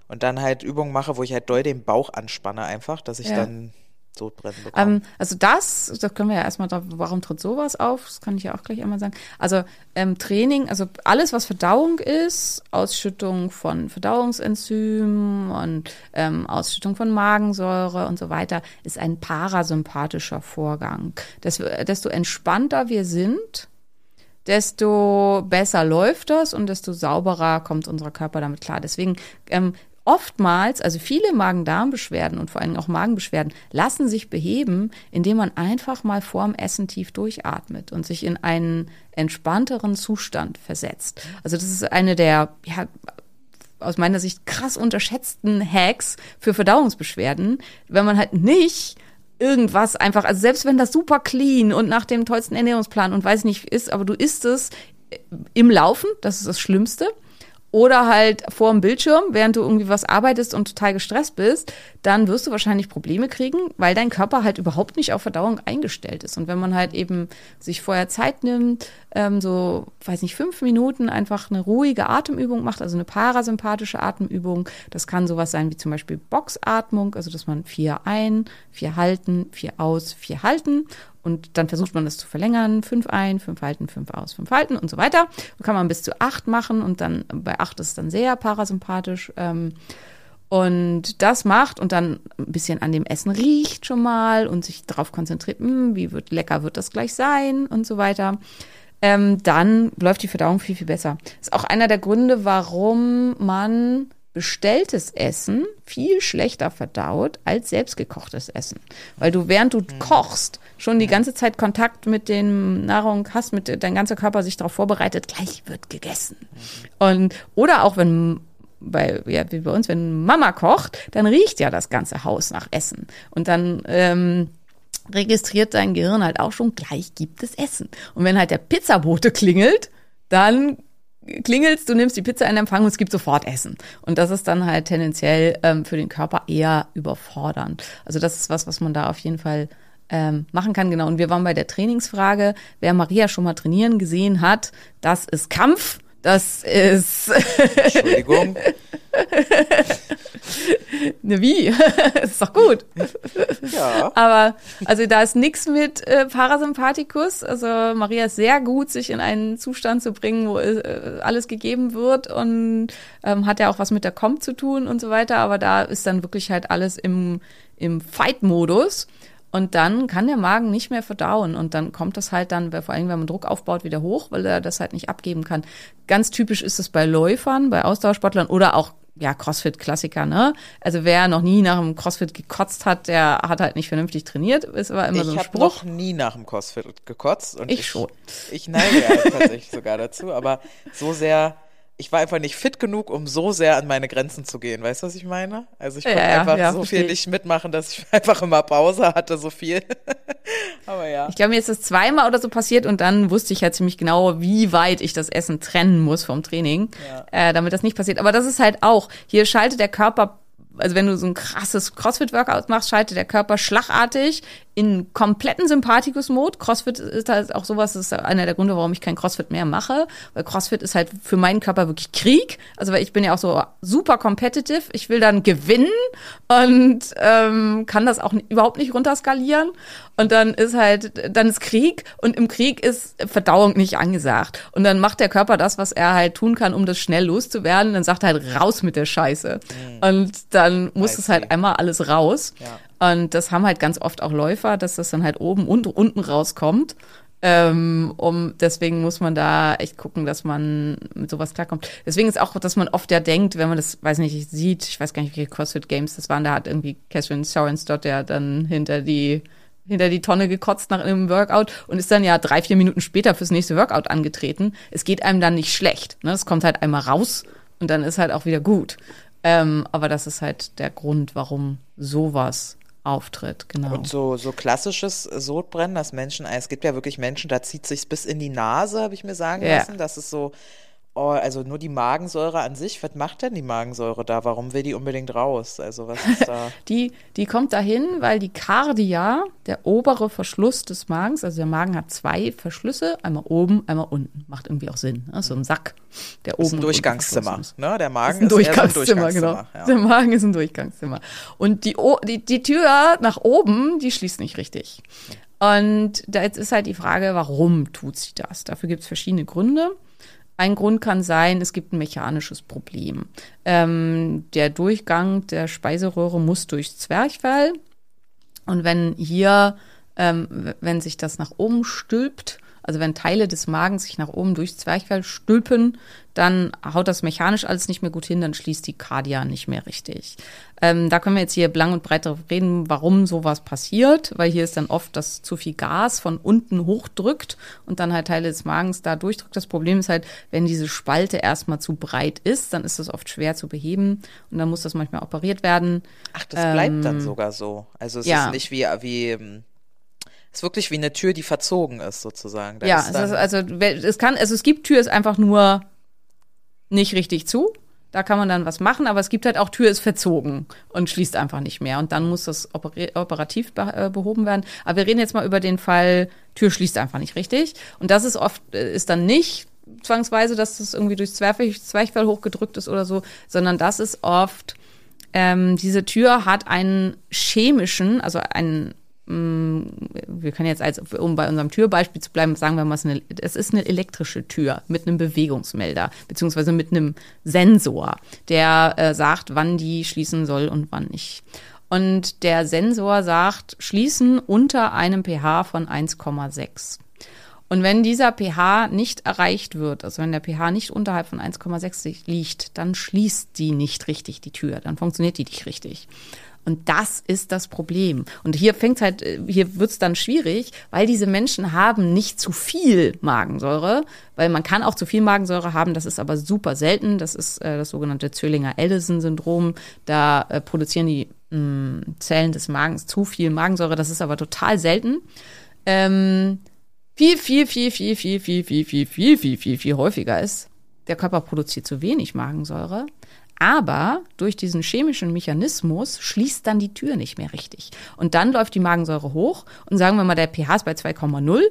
und dann halt Übungen mache, wo ich halt doll den Bauch anspanne einfach, dass ich Ja. dann Sodbrennen bekomme. Ähm, also das, das können wir ja erstmal drauf, warum tritt sowas auf? Das kann ich ja auch gleich einmal sagen. Also ähm, Training, also alles, was Verdauung ist, Ausschüttung von Verdauungsenzymen und ähm, Ausschüttung von Magensäure und so weiter, ist ein parasympathischer Vorgang. Desto, desto entspannter wir sind, desto besser läuft das und desto sauberer kommt unser Körper damit klar. Deswegen ähm, oftmals, also viele Magen-Darm-Beschwerden und vor allem auch Magenbeschwerden lassen sich beheben, indem man einfach mal vorm Essen tief durchatmet und sich in einen entspannteren Zustand versetzt. Also das ist eine der, ja, aus meiner Sicht krass unterschätzten Hacks für Verdauungsbeschwerden, wenn man halt nicht irgendwas einfach, also selbst wenn das super clean und nach dem tollsten Ernährungsplan und weiß nicht ist, aber du isst es im Laufen, das ist das Schlimmste. Oder halt vor dem Bildschirm, während du irgendwie was arbeitest und total gestresst bist, dann wirst du wahrscheinlich Probleme kriegen, weil dein Körper halt überhaupt nicht auf Verdauung eingestellt ist. Und wenn man halt eben sich vorher Zeit nimmt, ähm, so, weiß nicht, fünf Minuten einfach eine ruhige Atemübung macht, also eine parasympathische Atemübung, das kann sowas sein wie zum Beispiel Boxatmung, also dass man vier ein, vier halten, vier aus, vier halten und dann versucht man das zu verlängern. Fünf ein, fünf halten, fünf aus, fünf halten und so weiter. So kann man bis zu acht machen und dann bei acht ist es dann sehr parasympathisch. Ähm, und das macht und dann ein bisschen an dem Essen riecht schon mal und sich darauf konzentriert, hm, wie wird lecker wird das gleich sein und so weiter. Ähm, dann läuft die Verdauung viel, viel besser. ist auch einer der Gründe, warum man bestelltes Essen viel schlechter verdaut als selbstgekochtes Essen. Weil du, während du mhm. kochst, schon die ganze Zeit Kontakt mit den Nahrung hast, mit dein ganzer Körper sich darauf vorbereitet, gleich wird gegessen. Mhm. Und, oder auch wenn bei, ja, wie bei uns, wenn Mama kocht, dann riecht ja das ganze Haus nach Essen. Und dann, ähm, registriert dein Gehirn halt auch schon, gleich gibt es Essen. Und wenn halt der Pizzabote klingelt, dann klingelst, du nimmst die Pizza in Empfang und es gibt sofort Essen. Und das ist dann halt tendenziell ähm, für den Körper eher überfordernd. Also das ist was, was man da auf jeden Fall ähm, machen kann. Genau. Und wir waren bei der Trainingsfrage. Wer Maria schon mal trainieren gesehen hat, das ist Kampf. Das ist. Entschuldigung. ne, wie? das ist doch gut. Ja. Aber also da ist nichts mit äh, Parasympathikus. Also Maria ist sehr gut, sich in einen Zustand zu bringen, wo äh, alles gegeben wird und ähm, hat ja auch was mit der Comp zu tun und so weiter. Aber da ist dann wirklich halt alles im, im Fight-Modus. Und dann kann der Magen nicht mehr verdauen und dann kommt das halt dann, vor allem wenn man Druck aufbaut, wieder hoch, weil er das halt nicht abgeben kann. Ganz typisch ist es bei Läufern, bei Ausdauersportlern oder auch ja, Crossfit-Klassiker, ne? Also wer noch nie nach dem Crossfit gekotzt hat, der hat halt nicht vernünftig trainiert. Ist aber immer ich so ein Spruch. noch nie nach dem CrossFit gekotzt. Und Ich schon. Ich neige ja tatsächlich sogar dazu, aber so sehr, ich war einfach nicht fit genug, um so sehr an meine Grenzen zu gehen. Weißt du, was ich meine? Also ich Ja, konnte ja, einfach ja, so viel ich. nicht mitmachen, dass ich einfach immer Pause hatte, so viel. aber ja. Ich glaube, mir ist das zweimal oder so passiert und dann wusste ich halt ziemlich genau, wie weit ich das Essen trennen muss vom Training, äh, damit das nicht passiert. Aber das ist halt auch, hier schaltet der Körper, also wenn du so ein krasses CrossFit-Workout machst, schaltet der Körper schlagartig in kompletten Sympathikus-Mode. CrossFit ist halt auch sowas, das ist einer der Gründe, warum ich kein CrossFit mehr mache, weil CrossFit ist halt für meinen Körper wirklich Krieg. Also weil ich bin ja auch so super competitive. Ich will dann gewinnen und ähm, kann das auch überhaupt nicht runterskalieren. Und dann ist halt, dann ist Krieg und im Krieg ist Verdauung nicht angesagt. Und dann macht der Körper das, was er halt tun kann, um das schnell loszuwerden. Dann sagt er halt raus mit der Scheiße. Und dann muss es halt einmal alles raus. Ja. Und das haben halt ganz oft auch Läufer, dass das dann halt oben und unten rauskommt. Ähm, um deswegen muss man da echt gucken, dass man mit sowas klarkommt. Deswegen ist auch, dass man oft ja denkt, wenn man das, weiß nicht, sieht, ich weiß gar nicht, welche CrossFit Games das waren, da hat irgendwie Catherine Sorensdott ja dann hinter die hinter die Tonne gekotzt nach einem Workout und ist dann ja drei, vier Minuten später fürs nächste Workout angetreten. Es geht einem dann nicht schlecht. Ne? Es kommt halt einmal raus und dann ist halt auch wieder gut. Ähm, aber das ist halt der Grund, warum sowas auftritt, genau. Und so, so klassisches Sodbrennen, dass Menschen, es gibt ja wirklich Menschen, da zieht sich's bis in die Nase, habe ich mir sagen Ja. lassen. Das ist so, oh, also nur die Magensäure an sich, was macht denn die Magensäure da? Warum will die unbedingt raus? Also was ist da? Die, die kommt dahin, weil die Cardia, der obere Verschluss des Magens, also der Magen hat zwei Verschlüsse, einmal oben, einmal unten. Macht irgendwie auch Sinn. Ne? So ein Sack, der oben ist ein Durchgangszimmer, ist. ne? Der Magen ist ein ist, so ein Durchgangszimmer, genau. Durchgangszimmer. Der Ja. Magen ist ein Durchgangszimmer. Und die, O- die, die Tür nach oben, die schließt nicht richtig. Und da jetzt ist halt die Frage, warum tut sie das? Dafür gibt es verschiedene Gründe. Ein Grund kann sein, es gibt ein mechanisches Problem. Ähm, der Durchgang der Speiseröhre muss durchs Zwerchfell. Und wenn hier, ähm, wenn sich das nach oben stülpt, also wenn Teile des Magens sich nach oben durchs Zwerchfell stülpen, dann haut das mechanisch alles nicht mehr gut hin, dann schließt die Kardia nicht mehr richtig. Ähm, da können wir jetzt hier lang und breit darüber reden, warum sowas passiert, weil hier ist dann oft, dass zu viel Gas von unten hochdrückt und dann halt Teile des Magens da durchdrückt. Das Problem ist halt, wenn diese Spalte erstmal zu breit ist, dann ist das oft schwer zu beheben und dann muss das manchmal operiert werden. Ach, das bleibt Ähm, dann sogar so. Also es ja. ist nicht wie, wie, ähm, ist wirklich wie eine Tür, die verzogen ist, sozusagen. Da ja, ist es also es kann, also es gibt Tür ist einfach nur nicht richtig zu. Da kann man dann was machen, aber es gibt halt auch Tür ist verzogen und schließt einfach nicht mehr. Und dann muss das operativ äh, behoben werden. Aber wir reden jetzt mal über den Fall, Tür schließt einfach nicht richtig. Und das ist oft, äh, ist dann nicht zwangsweise, dass das irgendwie durchs Zwerchfell, hochgedrückt ist oder so, sondern das ist oft, ähm, diese Tür hat einen chemischen, also einen wir können jetzt, als, um bei unserem Türbeispiel zu bleiben, sagen wir mal, es ist eine, es ist eine elektrische Tür mit einem Bewegungsmelder, beziehungsweise mit einem Sensor, der äh, sagt, wann die schließen soll und wann nicht. Und der Sensor sagt, schließen unter einem pH von 1,6. Und wenn dieser pH nicht erreicht wird, also wenn der pH nicht unterhalb von 1,6 liegt, dann schließt die nicht richtig die Tür, dann funktioniert die nicht richtig. Und das ist das Problem. Und hier fängt halt, äh, hier wird's dann schwierig, weil diese Menschen haben nicht zu viel Magensäure, weil man kann auch zu viel Magensäure haben, das ist aber super selten. Das ist äh, das sogenannte Zölllinger-Ellison-Syndrom. Da äh, produzieren die mh, Zellen des Magens zu viel Magensäure, das ist aber total selten. Ähm, viel, viel, viel, viel, viel, viel, viel, viel, viel, viel, viel, viel häufiger ist, der Körper produziert zu wenig Magensäure, aber durch diesen chemischen Mechanismus schließt dann die Tür nicht mehr richtig. Und dann läuft die Magensäure hoch und sagen wir mal, der pH ist bei 2,0.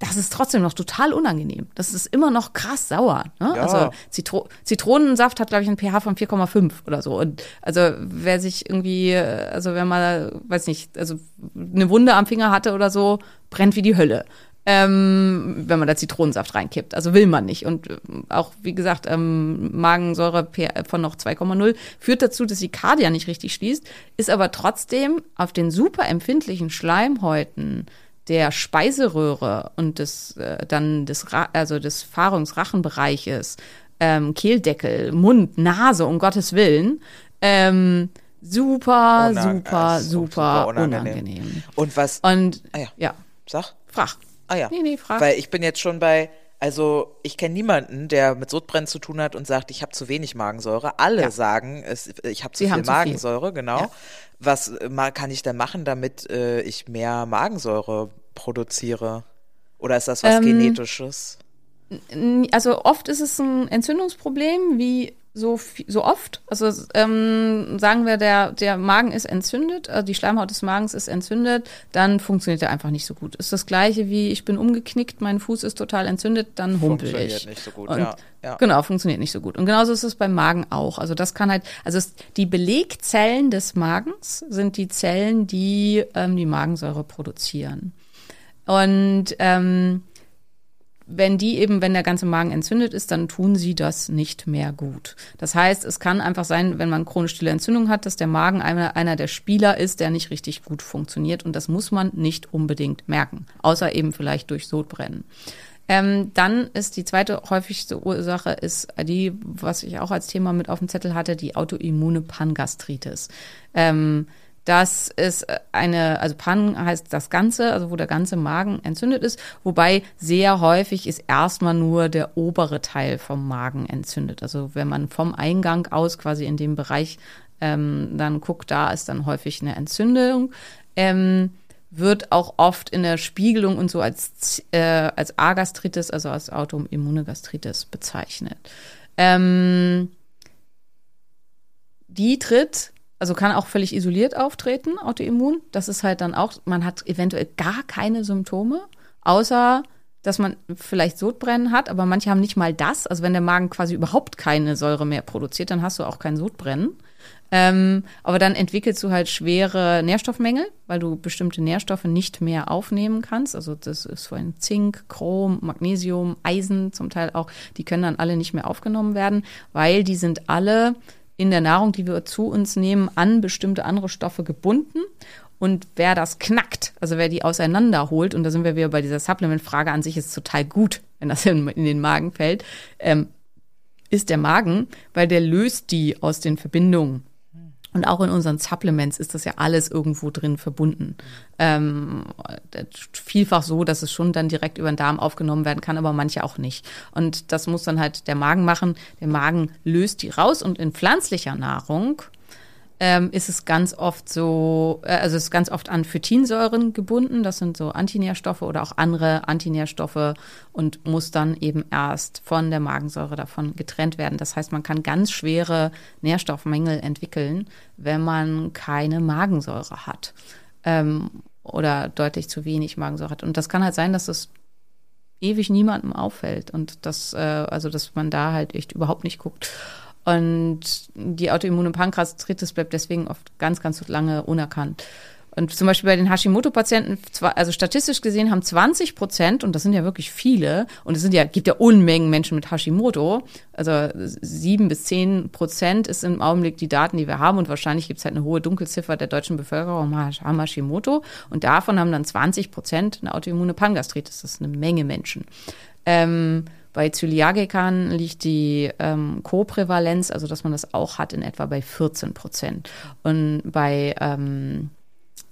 Das ist trotzdem noch total unangenehm. Das ist immer noch krass sauer. Ne? Ja. Also Zitro Zitronensaft hat, glaube ich, einen pH von 4,5 oder so. Und also wer sich irgendwie, äh, also wer mal, weiß nicht, also eine Wunde am Finger hatte oder so, brennt wie die Hölle ähm, wenn man da Zitronensaft reinkippt. Also will man nicht. Und äh, auch, wie gesagt, ähm, Magensäure von noch 2,0 führt dazu, dass die Kardia nicht richtig schließt, ist aber trotzdem auf den super empfindlichen Schleimhäuten der Speiseröhre und des äh, dann des Ra also des Fahrungsrachenbereiches, ähm, Kehldeckel, Mund, Nase, um Gottes Willen, ähm, super, Unang- super, äh, super, super unangenehm. unangenehm. Und was, Und Ah ja. ja, sag? frag. Ah ja. Nee, nee, frag. Weil ich bin jetzt schon bei, also ich kenne niemanden, der mit Sodbrennen zu tun hat und sagt, ich habe zu wenig Magensäure. Alle Ja. sagen, es, ich habe zu Sie viel haben zu viel. Magensäure, genau. Ja. Was äh, kann ich denn machen, damit äh, ich mehr Magensäure produziere? Oder ist das was Ähm, Genetisches? also oft ist es ein Entzündungsproblem, wie so, so oft. Also ähm, sagen wir, der, der Magen ist entzündet, äh, die Schleimhaut des Magens ist entzündet, dann funktioniert er einfach nicht so gut. Ist das gleiche wie ich bin umgeknickt, mein Fuß ist total entzündet, dann humpel Funktioniert ich. nicht so gut, Und, ja, ja. Genau, funktioniert nicht so gut. Und genauso ist es beim Magen auch. Also das kann halt, also es, die Belegzellen des Magens sind die Zellen, die ähm, die Magensäure produzieren. Und ähm, wenn die eben, wenn der ganze Magen entzündet ist, dann tun sie das nicht mehr gut. Das heißt, es kann einfach sein, wenn man chronisch stille Entzündung hat, dass der Magen einer, einer der Spieler ist, der nicht richtig gut funktioniert. Und das muss man nicht unbedingt merken, außer eben vielleicht durch Sodbrennen. Ähm, dann ist die zweite häufigste Ursache ist die, was ich auch als Thema mit auf dem Zettel hatte, die autoimmune Pangastritis. Ähm, das ist eine, also Pan heißt das Ganze, also wo der ganze Magen entzündet ist, wobei sehr häufig ist erstmal nur der obere Teil vom Magen entzündet. Also wenn man vom Eingang aus quasi in dem Bereich ähm, dann guckt, da ist dann häufig eine Entzündung. Ähm, wird auch oft in der Spiegelung und so als, äh, als A-Gastritis, also als autoimmune Gastritis bezeichnet. Ähm, die tritt, also kann auch völlig isoliert auftreten, Autoimmun. Das ist halt dann auch, man hat eventuell gar keine Symptome, außer dass man vielleicht Sodbrennen hat, aber manche haben nicht mal das. Also wenn der Magen quasi überhaupt keine Säure mehr produziert, dann hast du auch kein Sodbrennen. Ähm, aber dann entwickelst du halt schwere Nährstoffmängel, weil du bestimmte Nährstoffe nicht mehr aufnehmen kannst. Also das ist vorhin Zink, Chrom, Magnesium, Eisen zum Teil auch. Die können dann alle nicht mehr aufgenommen werden, weil die sind alle in der Nahrung, die wir zu uns nehmen, an bestimmte andere Stoffe gebunden. Und wer das knackt, also wer die auseinanderholt, und da sind wir wieder bei dieser Supplement-Frage an sich, ist total gut, wenn das in, in den Magen fällt, ähm, ist der Magen, weil der löst die aus den Verbindungen. Und auch in unseren Supplements ist das ja alles irgendwo drin verbunden. Ähm, vielfach so, dass es schon dann direkt über den Darm aufgenommen werden kann, aber manche auch nicht. Und das muss dann halt der Magen machen. Der Magen löst die raus und in pflanzlicher Nahrung ähm, ist es ganz oft so, äh, also es ist ganz oft an Phytinsäuren gebunden. Das sind so Antinährstoffe oder auch andere Antinährstoffe und muss dann eben erst von der Magensäure davon getrennt werden. Das heißt, man kann ganz schwere Nährstoffmängel entwickeln, wenn man keine Magensäure hat ähm, oder deutlich zu wenig Magensäure hat. Und das kann halt sein, dass es ewig niemandem auffällt und das, äh, also dass man da halt echt überhaupt nicht guckt. Und die autoimmune Pankreatitis bleibt deswegen oft ganz, ganz lange unerkannt. Und zum Beispiel bei den Hashimoto-Patienten, also statistisch gesehen haben 20 Prozent, und das sind ja wirklich viele, und es sind ja, gibt ja Unmengen Menschen mit Hashimoto, also sieben bis zehn Prozent ist im Augenblick die Daten, die wir haben, und wahrscheinlich gibt es halt eine hohe Dunkelziffer der deutschen Bevölkerung haben Hashimoto, und davon haben dann 20 Prozent eine autoimmune Pangastritis. Das ist eine Menge Menschen. Ähm, bei Zöliagikern liegt die ähm, Koprävalenz, also dass man das auch hat, in etwa bei 14 Prozent. Und bei, ähm,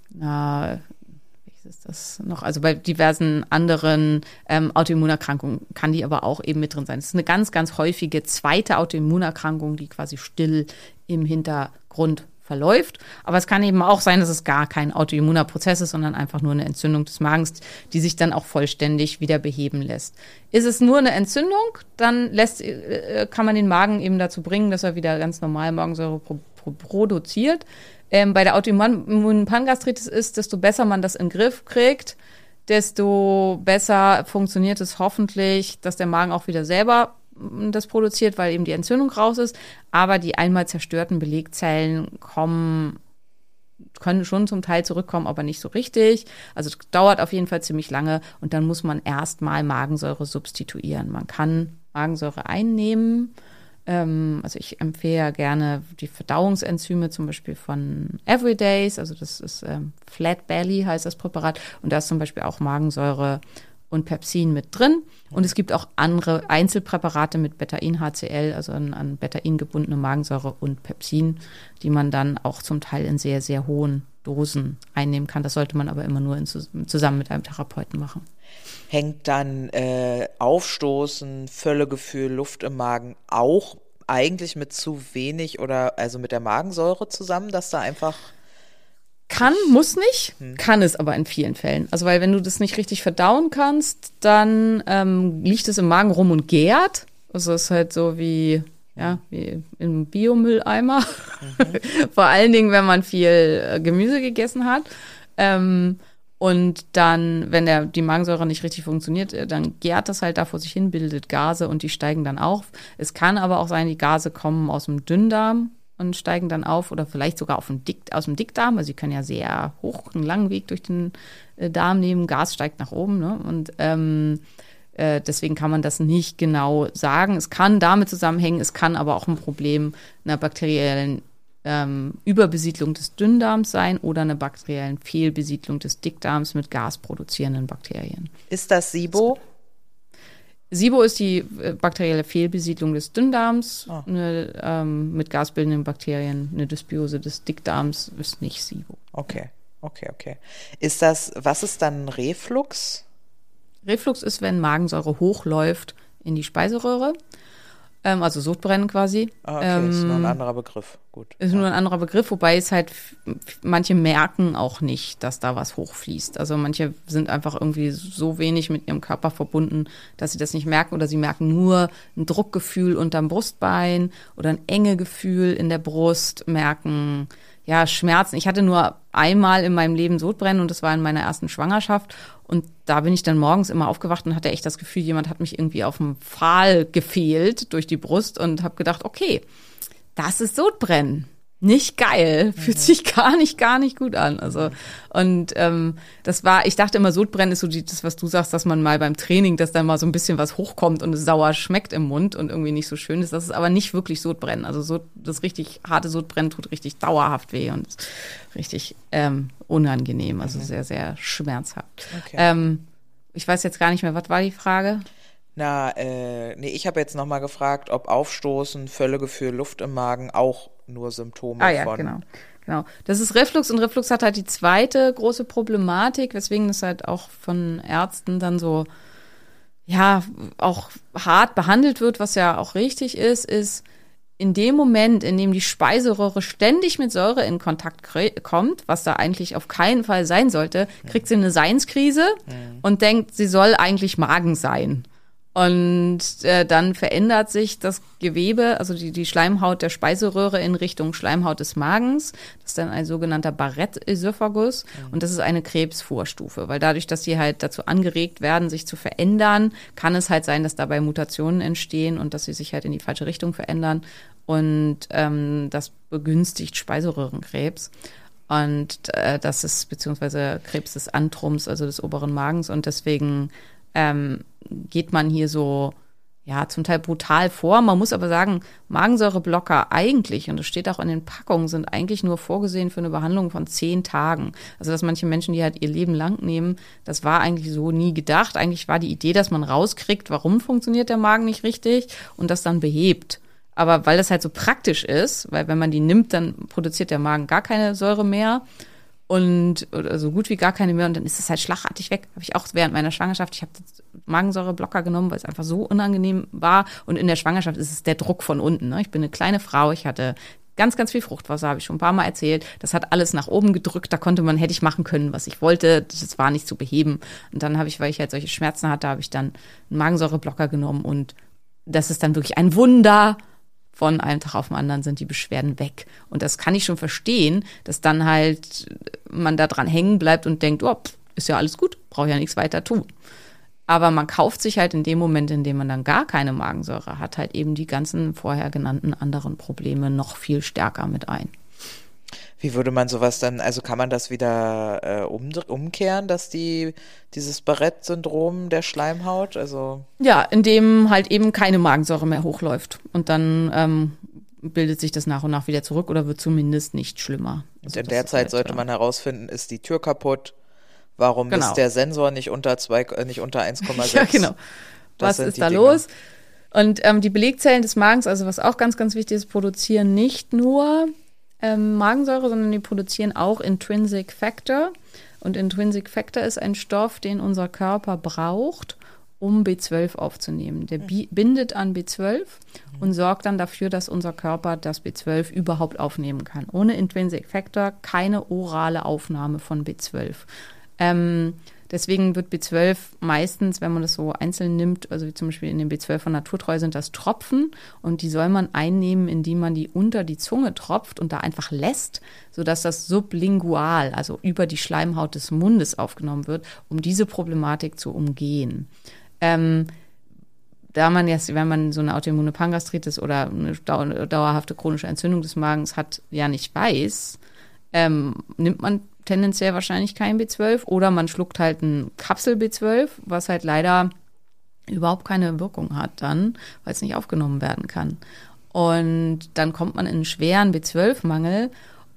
wie ist das noch? Also bei diversen anderen ähm, Autoimmunerkrankungen kann die aber auch eben mit drin sein. Es ist eine ganz, ganz häufige zweite Autoimmunerkrankung, die quasi still im Hintergrund verläuft. Aber es kann eben auch sein, dass es gar kein autoimmuner Prozess ist, sondern einfach nur eine Entzündung des Magens, die sich dann auch vollständig wieder beheben lässt. Ist es nur eine Entzündung, dann lässt, äh, kann man den Magen eben dazu bringen, dass er wieder ganz normal Magensäure pro, pro, produziert. Ähm, bei der autoimmunen Pangastritis ist, desto besser man das in den Griff kriegt, desto besser funktioniert es hoffentlich, dass der Magen auch wieder selber das produziert, weil eben die Entzündung raus ist. Aber die einmal zerstörten Belegzellen kommen, können schon zum Teil zurückkommen, aber nicht so richtig. Also es dauert auf jeden Fall ziemlich lange und dann muss man erstmal Magensäure substituieren. Man kann Magensäure einnehmen. Ähm, also ich empfehle gerne die Verdauungsenzyme zum Beispiel von Everydays. Also das ist ähm, Flat Belly heißt das Präparat und da ist zum Beispiel auch Magensäure und Pepsin mit drin. Und es gibt auch andere Einzelpräparate mit Betain-HCl, also an, an Betain gebundene Magensäure und Pepsin, die man dann auch zum Teil in sehr, sehr hohen Dosen einnehmen kann. Das sollte man aber immer nur in, zusammen mit einem Therapeuten machen. Hängt dann äh, Aufstoßen, Völlegefühl, Luft im Magen auch eigentlich mit zu wenig oder also mit der Magensäure zusammen, dass da einfach kann, muss nicht, hm. kann es aber in vielen Fällen. Also weil wenn du das nicht richtig verdauen kannst, dann ähm, liegt es im Magen rum und gärt. Also es ist halt so wie, ja, wie im Biomülleimer. Mhm. Vor allen Dingen, wenn man viel äh, Gemüse gegessen hat. Ähm, und dann, wenn der, die Magensäure nicht richtig funktioniert, äh, dann gärt das halt da vor sich hin, bildet Gase und die steigen dann auf. Es kann aber auch sein, die Gase kommen aus dem Dünndarm und steigen dann auf oder vielleicht sogar auf dem Dick, aus dem Dickdarm. Also sie können ja sehr hoch einen langen Weg durch den äh, Darm nehmen. Gas steigt nach oben. Ne? Und ähm, äh, deswegen kann man das nicht genau sagen. Es kann damit zusammenhängen, es kann aber auch ein Problem einer bakteriellen ähm, Überbesiedlung des Dünndarms sein oder einer bakteriellen Fehlbesiedlung des Dickdarms mit gasproduzierenden Bakterien. Ist das SIBO? SIBO ist die äh, bakterielle Fehlbesiedlung des Dünndarms oh. eine, ähm, mit gasbildenden Bakterien. Eine Dysbiose des Dickdarms ist nicht SIBO. Okay, okay, okay. Ist das, was ist dann Reflux? Reflux ist, wenn Magensäure hochläuft in die Speiseröhre ähm, also Sodbrennen quasi. Ah, okay, ähm, ist nur ein anderer Begriff. Gut. Ist nur ein anderer Begriff, wobei es halt, manche merken auch nicht, dass da was hochfließt. Also manche sind einfach irgendwie so wenig mit ihrem Körper verbunden, dass sie das nicht merken oder sie merken nur ein Druckgefühl unterm Brustbein oder ein enge Gefühl in der Brust, merken, ja, Schmerzen. Ich hatte nur einmal in meinem Leben Sodbrennen und das war in meiner ersten Schwangerschaft. Und da bin ich dann morgens immer aufgewacht und hatte echt das Gefühl, jemand hat mich irgendwie auf dem Pfahl gefehlt durch die Brust und habe gedacht, okay, das ist Sodbrennen nicht geil, fühlt mhm. sich gar nicht, gar nicht gut an. Also und ähm, das war, ich dachte immer, Sodbrennen ist so die, das, was du sagst, dass man mal beim Training, dass dann mal so ein bisschen was hochkommt und es sauer schmeckt im Mund und irgendwie nicht so schön ist. Das ist aber nicht wirklich Sodbrennen. Also so, das richtig harte Sodbrennen tut richtig dauerhaft weh und richtig ähm, unangenehm, also mhm. sehr, sehr schmerzhaft. Okay. Ähm, ich weiß jetzt gar nicht mehr, was war die Frage? Na, äh, nee, ich habe jetzt nochmal gefragt, ob Aufstoßen, Völlegefühl, Luft im Magen auch nur Symptome ah, ja, von. Genau. Genau. Das ist Reflux und Reflux hat halt die zweite große Problematik, weswegen es halt auch von Ärzten dann so, ja, auch hart behandelt wird, was ja auch richtig ist, ist, in dem Moment, in dem die Speiseröhre ständig mit Säure in Kontakt kommt, was da eigentlich auf keinen Fall sein sollte, kriegt sie eine Seinskrise und denkt, sie soll eigentlich Magen sein. Und äh, dann verändert sich das Gewebe, also die, die Schleimhaut der Speiseröhre in Richtung Schleimhaut des Magens. Das ist dann ein sogenannter Barrett-Esophagus. Und das ist eine Krebsvorstufe, weil dadurch, dass sie halt dazu angeregt werden, sich zu verändern, kann es halt sein, dass dabei Mutationen entstehen und dass sie sich halt in die falsche Richtung verändern. Und ähm, das begünstigt Speiseröhrenkrebs. Und äh, das ist beziehungsweise Krebs des Antrums, also des oberen Magens. Und deswegen ähm, geht man hier so, ja, zum Teil brutal vor. Man muss aber sagen, Magensäureblocker eigentlich, und das steht auch in den Packungen, sind eigentlich nur vorgesehen für eine Behandlung von zehn Tagen. Also, dass manche Menschen die halt ihr Leben lang nehmen, das war eigentlich so nie gedacht. Eigentlich war die Idee, dass man rauskriegt, warum funktioniert der Magen nicht richtig und das dann behebt. Aber weil das halt so praktisch ist, weil wenn man die nimmt, dann produziert der Magen gar keine Säure mehr und oder so gut wie gar keine mehr und dann ist es halt schlagartig weg. Habe ich auch während meiner Schwangerschaft, ich habe Magensäureblocker genommen, weil es einfach so unangenehm war und in der Schwangerschaft ist es der Druck von unten. Ne? Ich bin eine kleine Frau, ich hatte ganz, ganz viel Fruchtwasser, habe ich schon ein paar Mal erzählt. Das hat alles nach oben gedrückt, da konnte man, hätte ich machen können, was ich wollte. Das war nicht zu beheben. Und dann habe ich, weil ich halt solche Schmerzen hatte, habe ich dann einen Magensäureblocker genommen und das ist dann wirklich ein Wunder. Von einem Tag auf den anderen sind die Beschwerden weg. Und das kann ich schon verstehen, dass dann halt man da dran hängen bleibt und denkt, oh, ist ja alles gut, brauche ja nichts weiter tun. Aber man kauft sich halt in dem Moment, in dem man dann gar keine Magensäure hat, halt eben die ganzen vorher genannten anderen Probleme noch viel stärker mit ein. Wie würde man sowas dann, also kann man das wieder äh, um, umkehren, dass die dieses Barrett-Syndrom der Schleimhaut, also Ja, in dem halt eben keine Magensäure mehr hochläuft. Und dann ähm, bildet sich das nach und nach wieder zurück oder wird zumindest nicht schlimmer. und Also in der Zeit halt, sollte man herausfinden, ist die Tür kaputt? Warum Genau. ist der Sensor nicht unter zwei, äh, nicht unter 1,6? Ja, genau. Das Was ist da Dinge. los? Und ähm, die Belegzellen des Magens, also was auch ganz, ganz wichtig ist, produzieren nicht nur ähm, Magensäure, sondern die produzieren auch Intrinsic Factor. Und Intrinsic Factor ist ein Stoff, den unser Körper braucht, um B12 aufzunehmen. Der bi bindet an B12 und sorgt dann dafür, dass unser Körper das B12 überhaupt aufnehmen kann. Ohne Intrinsic Factor keine orale Aufnahme von B12. Ähm, deswegen wird B12 meistens, wenn man das so einzeln nimmt, also wie zum Beispiel in dem B12 von Naturtreu sind das Tropfen und die soll man einnehmen, indem man die unter die Zunge tropft und da einfach lässt, sodass das sublingual, also über die Schleimhaut des Mundes aufgenommen wird, um diese Problematik zu umgehen. Ähm, da man jetzt, wenn man so eine autoimmune Pangastritis oder eine dau- dauerhafte chronische Entzündung des Magens hat, ja nicht weiß, ähm, nimmt man tendenziell wahrscheinlich kein B12 oder man schluckt halt ein Kapsel B12, was halt leider überhaupt keine Wirkung hat dann, weil es nicht aufgenommen werden kann. Und dann kommt man in einen schweren B12-Mangel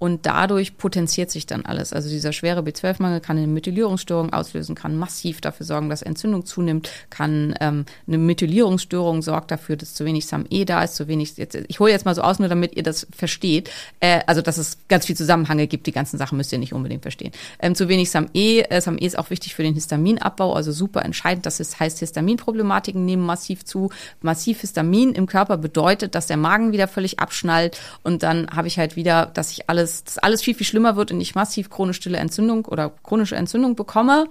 und dadurch potenziert sich dann alles. Also dieser schwere B12-Mangel kann eine Methylierungsstörung auslösen, kann massiv dafür sorgen, dass Entzündung zunimmt, kann ähm, eine Methylierungsstörung sorgt dafür, dass zu wenig SAM-E da ist, zu wenig, jetzt, ich hole jetzt mal so aus, nur damit ihr das versteht, äh, also dass es ganz viel Zusammenhänge gibt, die ganzen Sachen müsst ihr nicht unbedingt verstehen. Ähm, zu wenig SAM-E, äh, SAM-E ist auch wichtig für den Histaminabbau, also super entscheidend, das ist, heißt, Histaminproblematiken nehmen massiv zu. Massiv Histamin im Körper bedeutet, dass der Magen wieder völlig abschnallt und dann habe ich halt wieder, dass ich alles, dass alles viel, viel schlimmer wird und ich massiv chronisch stille Entzündung oder chronische Entzündung bekomme.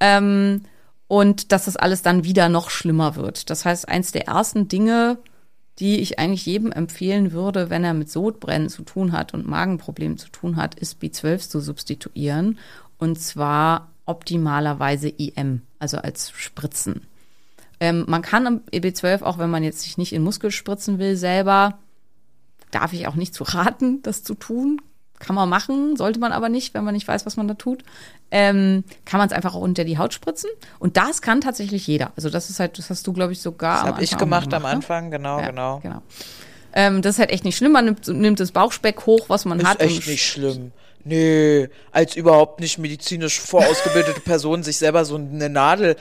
Ähm, und dass das alles dann wieder noch schlimmer wird. Das heißt, eins der ersten Dinge, die ich eigentlich jedem empfehlen würde, wenn er mit Sodbrennen zu tun hat und Magenproblemen zu tun hat, ist B12 zu substituieren. Und zwar optimalerweise IM, also als Spritzen. Ähm, man kann am B12 auch, wenn man jetzt sich nicht in Muskel spritzen will, selber, darf ich auch nicht zu raten, das zu tun. Kann man machen, sollte man aber nicht, wenn man nicht weiß, was man da tut. Ähm, kann man es einfach auch unter die Haut spritzen. Und das kann tatsächlich jeder. Also das ist halt, das hast du, glaube ich, sogar. Das habe ich mal gemacht am ne? Anfang, genau, Ja, genau. genau. Ähm, das ist halt echt nicht schlimm. Man nimmt, nimmt das Bauchspeck hoch, was man Ist hat. echt und nicht schlimm. Nee, als überhaupt nicht medizinisch vorausgebildete Person sich selber so eine Nadel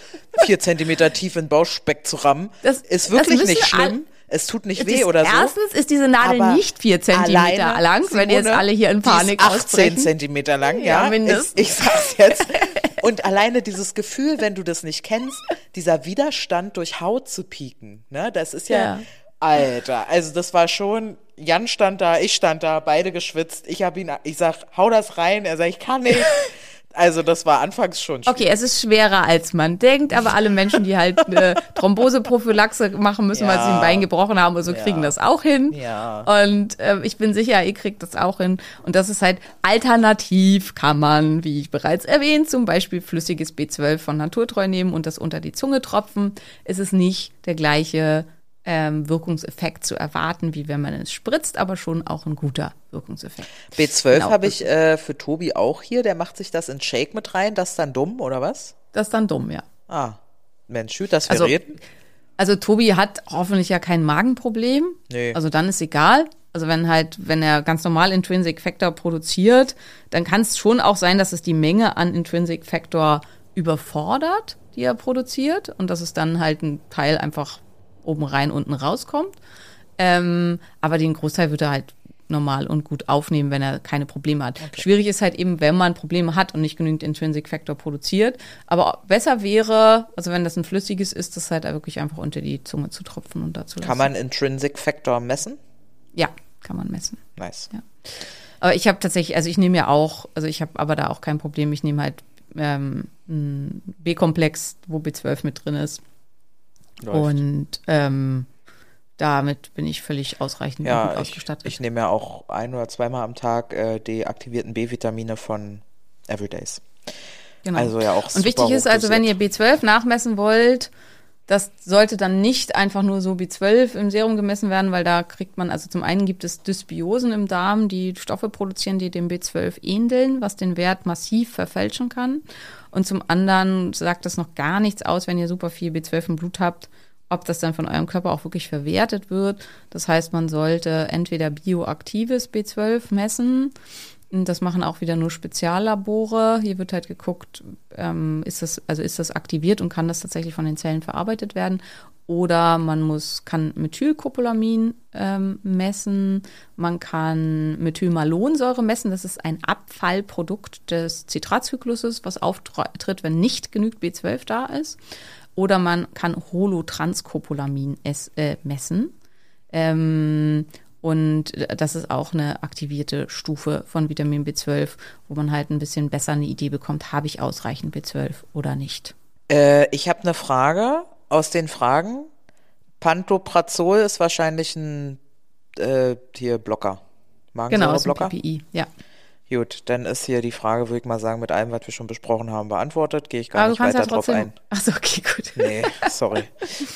vier Zentimeter tief in den Bauchspeck zu rammen, Das- ist das wirklich müssen nicht schlimm. Es tut nicht weh ist- oder so. Erstens ist diese Nadel aber nicht vier Zentimeter lang, wenn jetzt Simone, alle hier in Panik die ist 18 ausbrechen. Zentimeter lang, Ja, ja. mindestens. Ich, ich sag's jetzt. Und alleine dieses Gefühl, wenn du das nicht kennst, dieser Widerstand durch Haut zu pieken, ne, das ist ja, Ja. Alter, also das war schon, Jan stand da, ich stand da, beide geschwitzt. Ich habe ihn, ich sag, hau das rein. Er sagt, ich kann nicht. Also das war anfangs schon schwierig. Okay, es ist schwerer als man denkt, aber alle Menschen, die halt eine Thromboseprophylaxe machen müssen, weil sie Ja. ein Bein gebrochen haben oder so, kriegen das auch hin. Ja. Und äh, ich bin sicher, ihr kriegt das auch hin. Und das ist halt alternativ, kann man, wie ich bereits erwähnt, zum Beispiel flüssiges B12 von Naturtreu nehmen und das unter die Zunge tropfen. Es ist nicht der gleiche ähm, Wirkungseffekt zu erwarten, wie wenn man es spritzt, aber schon auch ein guter Wirkungseffekt. B12 Genau. habe ich äh, für Tobi auch hier. Der macht sich das in Shake mit rein. Das ist dann dumm, oder was? Das ist dann dumm, ja. Ah, Mensch, gut, dass wir Also- reden. Also Tobi hat hoffentlich ja kein Magenproblem. Nee. Also dann ist egal. Also wenn halt, wenn er ganz normal Intrinsic Factor produziert, dann kann es schon auch sein, dass es die Menge an Intrinsic Factor überfordert, die er produziert und dass es dann halt ein Teil einfach oben rein, unten rauskommt. Ähm, aber den Großteil wird er halt normal und gut aufnehmen, wenn er keine Probleme hat. Schwierig ist halt eben, wenn man Probleme hat und nicht genügend Intrinsic Factor produziert. Aber besser wäre, also wenn das ein flüssiges ist, das halt wirklich einfach unter die Zunge zu tropfen und dazu Kann man Intrinsic Factor messen? Ja, kann man messen. Nice. Ja. Aber ich habe tatsächlich, also ich nehme ja auch, also ich habe aber da auch kein Problem. Ich nehme halt ähm, ein B-Komplex, wo B12 mit drin ist. Läuft. Und ähm, damit bin ich völlig ausreichend ja, gut ich, ausgestattet. ich nehme ja auch ein oder zweimal am Tag äh, die aktivierten B-Vitamine von Everydays. Genau. Also ja auch Und wichtig ist also, wenn ihr hochdosiert. B12 nachmessen wollt, das sollte dann nicht einfach nur so B12 im Serum gemessen werden, weil da kriegt man, also zum einen gibt es Dysbiosen im Darm, die Stoffe produzieren, die dem B12 ähneln, was den Wert massiv verfälschen kann. Und zum anderen sagt das noch gar nichts aus, wenn ihr super viel B12 im Blut habt, ob das dann von eurem Körper auch wirklich verwertet wird. Das heißt, man sollte entweder bioaktives B12 messen, Das machen auch wieder nur Speziallabore. Hier wird halt geguckt, ähm, ist das, also ist das aktiviert und kann das tatsächlich von den Zellen verarbeitet werden? Oder man muss, kann Methylcopolamin ähm, messen, man kann Methylmalonsäure messen, das ist ein Abfallprodukt des Zitratzykluses, was auftritt, wenn nicht genügend B12 da ist. Oder man kann Holotranscopolamin äh, messen. Ähm, und das ist auch eine aktivierte Stufe von Vitamin B12, wo man halt ein bisschen besser eine Idee bekommt, habe ich ausreichend B12 oder nicht. Äh, ich habe eine Frage aus den Fragen. Pantoprazol ist wahrscheinlich ein äh, hier Blocker. Genau, Magensäureblocker? PPI, ja. Gut, dann ist hier die Frage, würde ich mal sagen, mit allem, was wir schon besprochen haben, beantwortet. Gehe ich gar Aber nicht weiter ja drauf ein. Achso, okay, gut. Nee, sorry.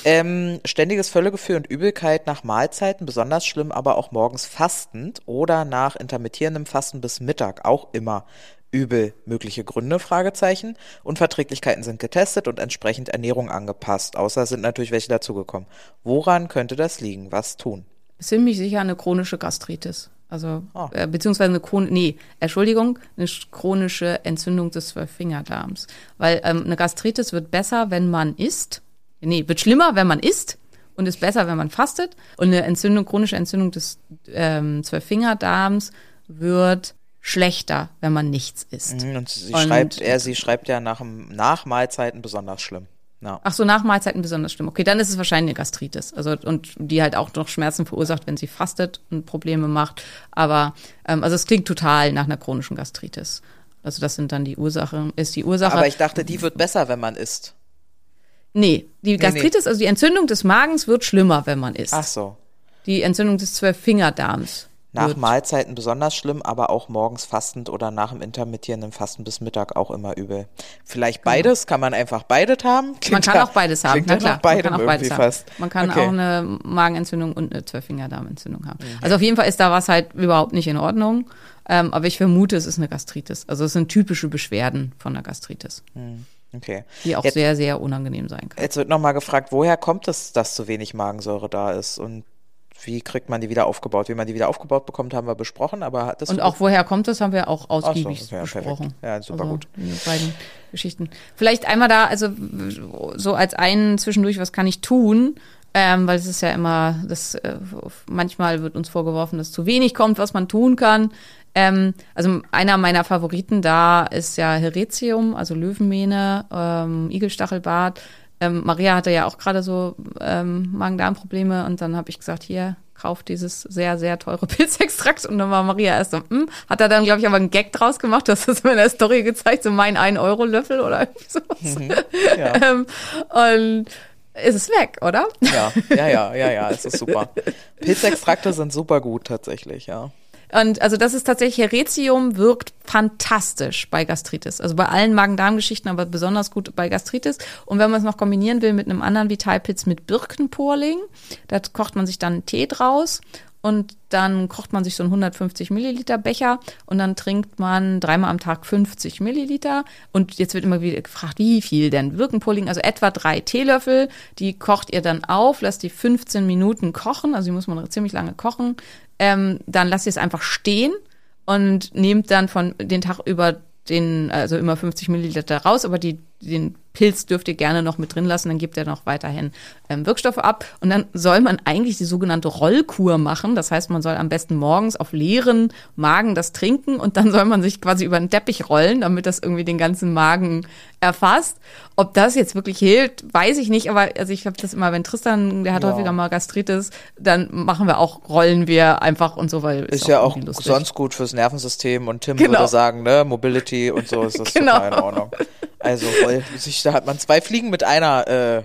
ähm, ständiges Völlegefühl und Übelkeit nach Mahlzeiten, besonders schlimm, aber auch morgens fastend oder nach intermittierendem Fasten bis Mittag, auch immer übel. Mögliche Gründe, Fragezeichen. Unverträglichkeiten sind getestet und entsprechend Ernährung angepasst, außer sind natürlich welche dazugekommen. Woran könnte das liegen? Was tun? Ziemlich sicher eine chronische Gastritis. Also, Ah. äh, beziehungsweise eine chronische, nee, Entschuldigung, eine sch- chronische Entzündung des Zwölffingerdarms. Weil ähm, eine Gastritis wird besser, wenn man isst. Nee, wird schlimmer, wenn man isst und ist besser, wenn man fastet. Und eine Entzündung, chronische Entzündung des ähm, Zwölffingerdarms wird schlechter, wenn man nichts isst. Mhm, Und sie Und- schreibt, er, sie schreibt ja nach, nach Mahlzeiten besonders schlimm. Ja. Ach so, nach Mahlzeiten besonders schlimm. Okay, dann ist es wahrscheinlich eine Gastritis. Also und die halt auch noch Schmerzen verursacht, wenn sie fastet und Probleme macht. Aber ähm, also es klingt total nach einer chronischen Gastritis. Also das sind dann die Ursachen, ist die Ursache. Aber ich dachte, die wird besser, wenn man isst. nee, die Gastritis, also die Entzündung des Magens wird schlimmer, wenn man isst. Ach so. Die Entzündung des Zwölffingerdarms. Nach wird, Mahlzeiten besonders schlimm, aber auch morgens fastend oder nach dem intermittierenden Fasten bis Mittag auch immer übel. Vielleicht beides, kann man einfach beides haben? man Klingt kann ja- auch beides haben, na klar. man kann auch beides haben. fast. Man kann Okay. auch eine Magenentzündung und eine Zwölffingerdarmentzündung haben. Also auf jeden Fall ist da was halt überhaupt nicht in Ordnung. Ähm, aber ich vermute, es ist eine Gastritis. Also es sind typische Beschwerden von einer Gastritis, Okay. die auch Jetzt, sehr, sehr unangenehm sein kann. jetzt wird nochmal gefragt, woher kommt es, dass zu wenig Magensäure da ist und wie kriegt man die wieder aufgebaut? Wie man die wieder aufgebaut bekommt, haben wir besprochen, aber das Und auch woher kommt das, haben wir auch ausgiebig okay, ja, perfekt. besprochen. Ja, super also, gut. Die beiden Geschichten. Vielleicht einmal da, also so als einen zwischendurch, was kann ich tun? Ähm, weil es ist ja immer, das äh, manchmal wird uns vorgeworfen, dass zu wenig kommt, was man tun kann. Ähm, also einer meiner Favoriten da ist ja Heretium, also Löwenmähne, ähm, Igelstachelbart. Ähm, Maria hatte ja auch gerade so ähm, Magen-Darm-Probleme und dann habe ich gesagt, hier, kauf dieses sehr, sehr teure Pilzextrakt. Und dann war Maria erst so, hm, hat er dann, glaube ich, aber einen Gag draus gemacht, das hast du mir in der Story gezeigt, so mein 1-Euro-Löffel oder irgendwie sowas. Mhm, ja. ähm, und ist es weg, oder? Ja, ja, ja, ja, ja, es ist super. Pilzextrakte sind super gut tatsächlich, ja. Und also das ist tatsächlich, Heretium wirkt fantastisch bei Gastritis. Also bei allen Magen-Darm-Geschichten, aber besonders gut bei Gastritis. Und wenn man es noch kombinieren will mit einem anderen Vitalpilz mit Birkenporling, da kocht man sich dann einen Tee draus und dann kocht man sich so einen 150 Milliliter Becher und dann trinkt man dreimal am Tag 50 Milliliter. Und jetzt wird immer wieder gefragt, wie viel denn Birkenpulling? Also etwa drei Teelöffel. Die kocht ihr dann auf, lasst die 15 Minuten kochen. Also die muss man ziemlich lange kochen. Ähm, dann lasst ihr es einfach stehen und nehmt dann von den Tag über den, also immer 50 Milliliter raus, aber die, den Pilz dürft ihr gerne noch mit drin lassen, dann gibt er noch weiterhin ähm, Wirkstoffe ab. Und dann soll man eigentlich die sogenannte Rollkur machen. Das heißt, man soll am besten morgens auf leeren Magen das trinken und dann soll man sich quasi über den Teppich rollen, damit das irgendwie den ganzen Magen erfasst. Ob das jetzt wirklich hilft, weiß ich nicht, aber also ich habe das immer, wenn Tristan, der hat Ja. häufiger mal Gastritis, dann machen wir auch, rollen wir einfach und so, weil Ist ja auch lustig. sonst gut fürs Nervensystem und Tim Genau. würde sagen, ne, Mobility und so ist das Genau. total in Ordnung. Also, voll, sich, da hat man zwei Fliegen mit einer äh,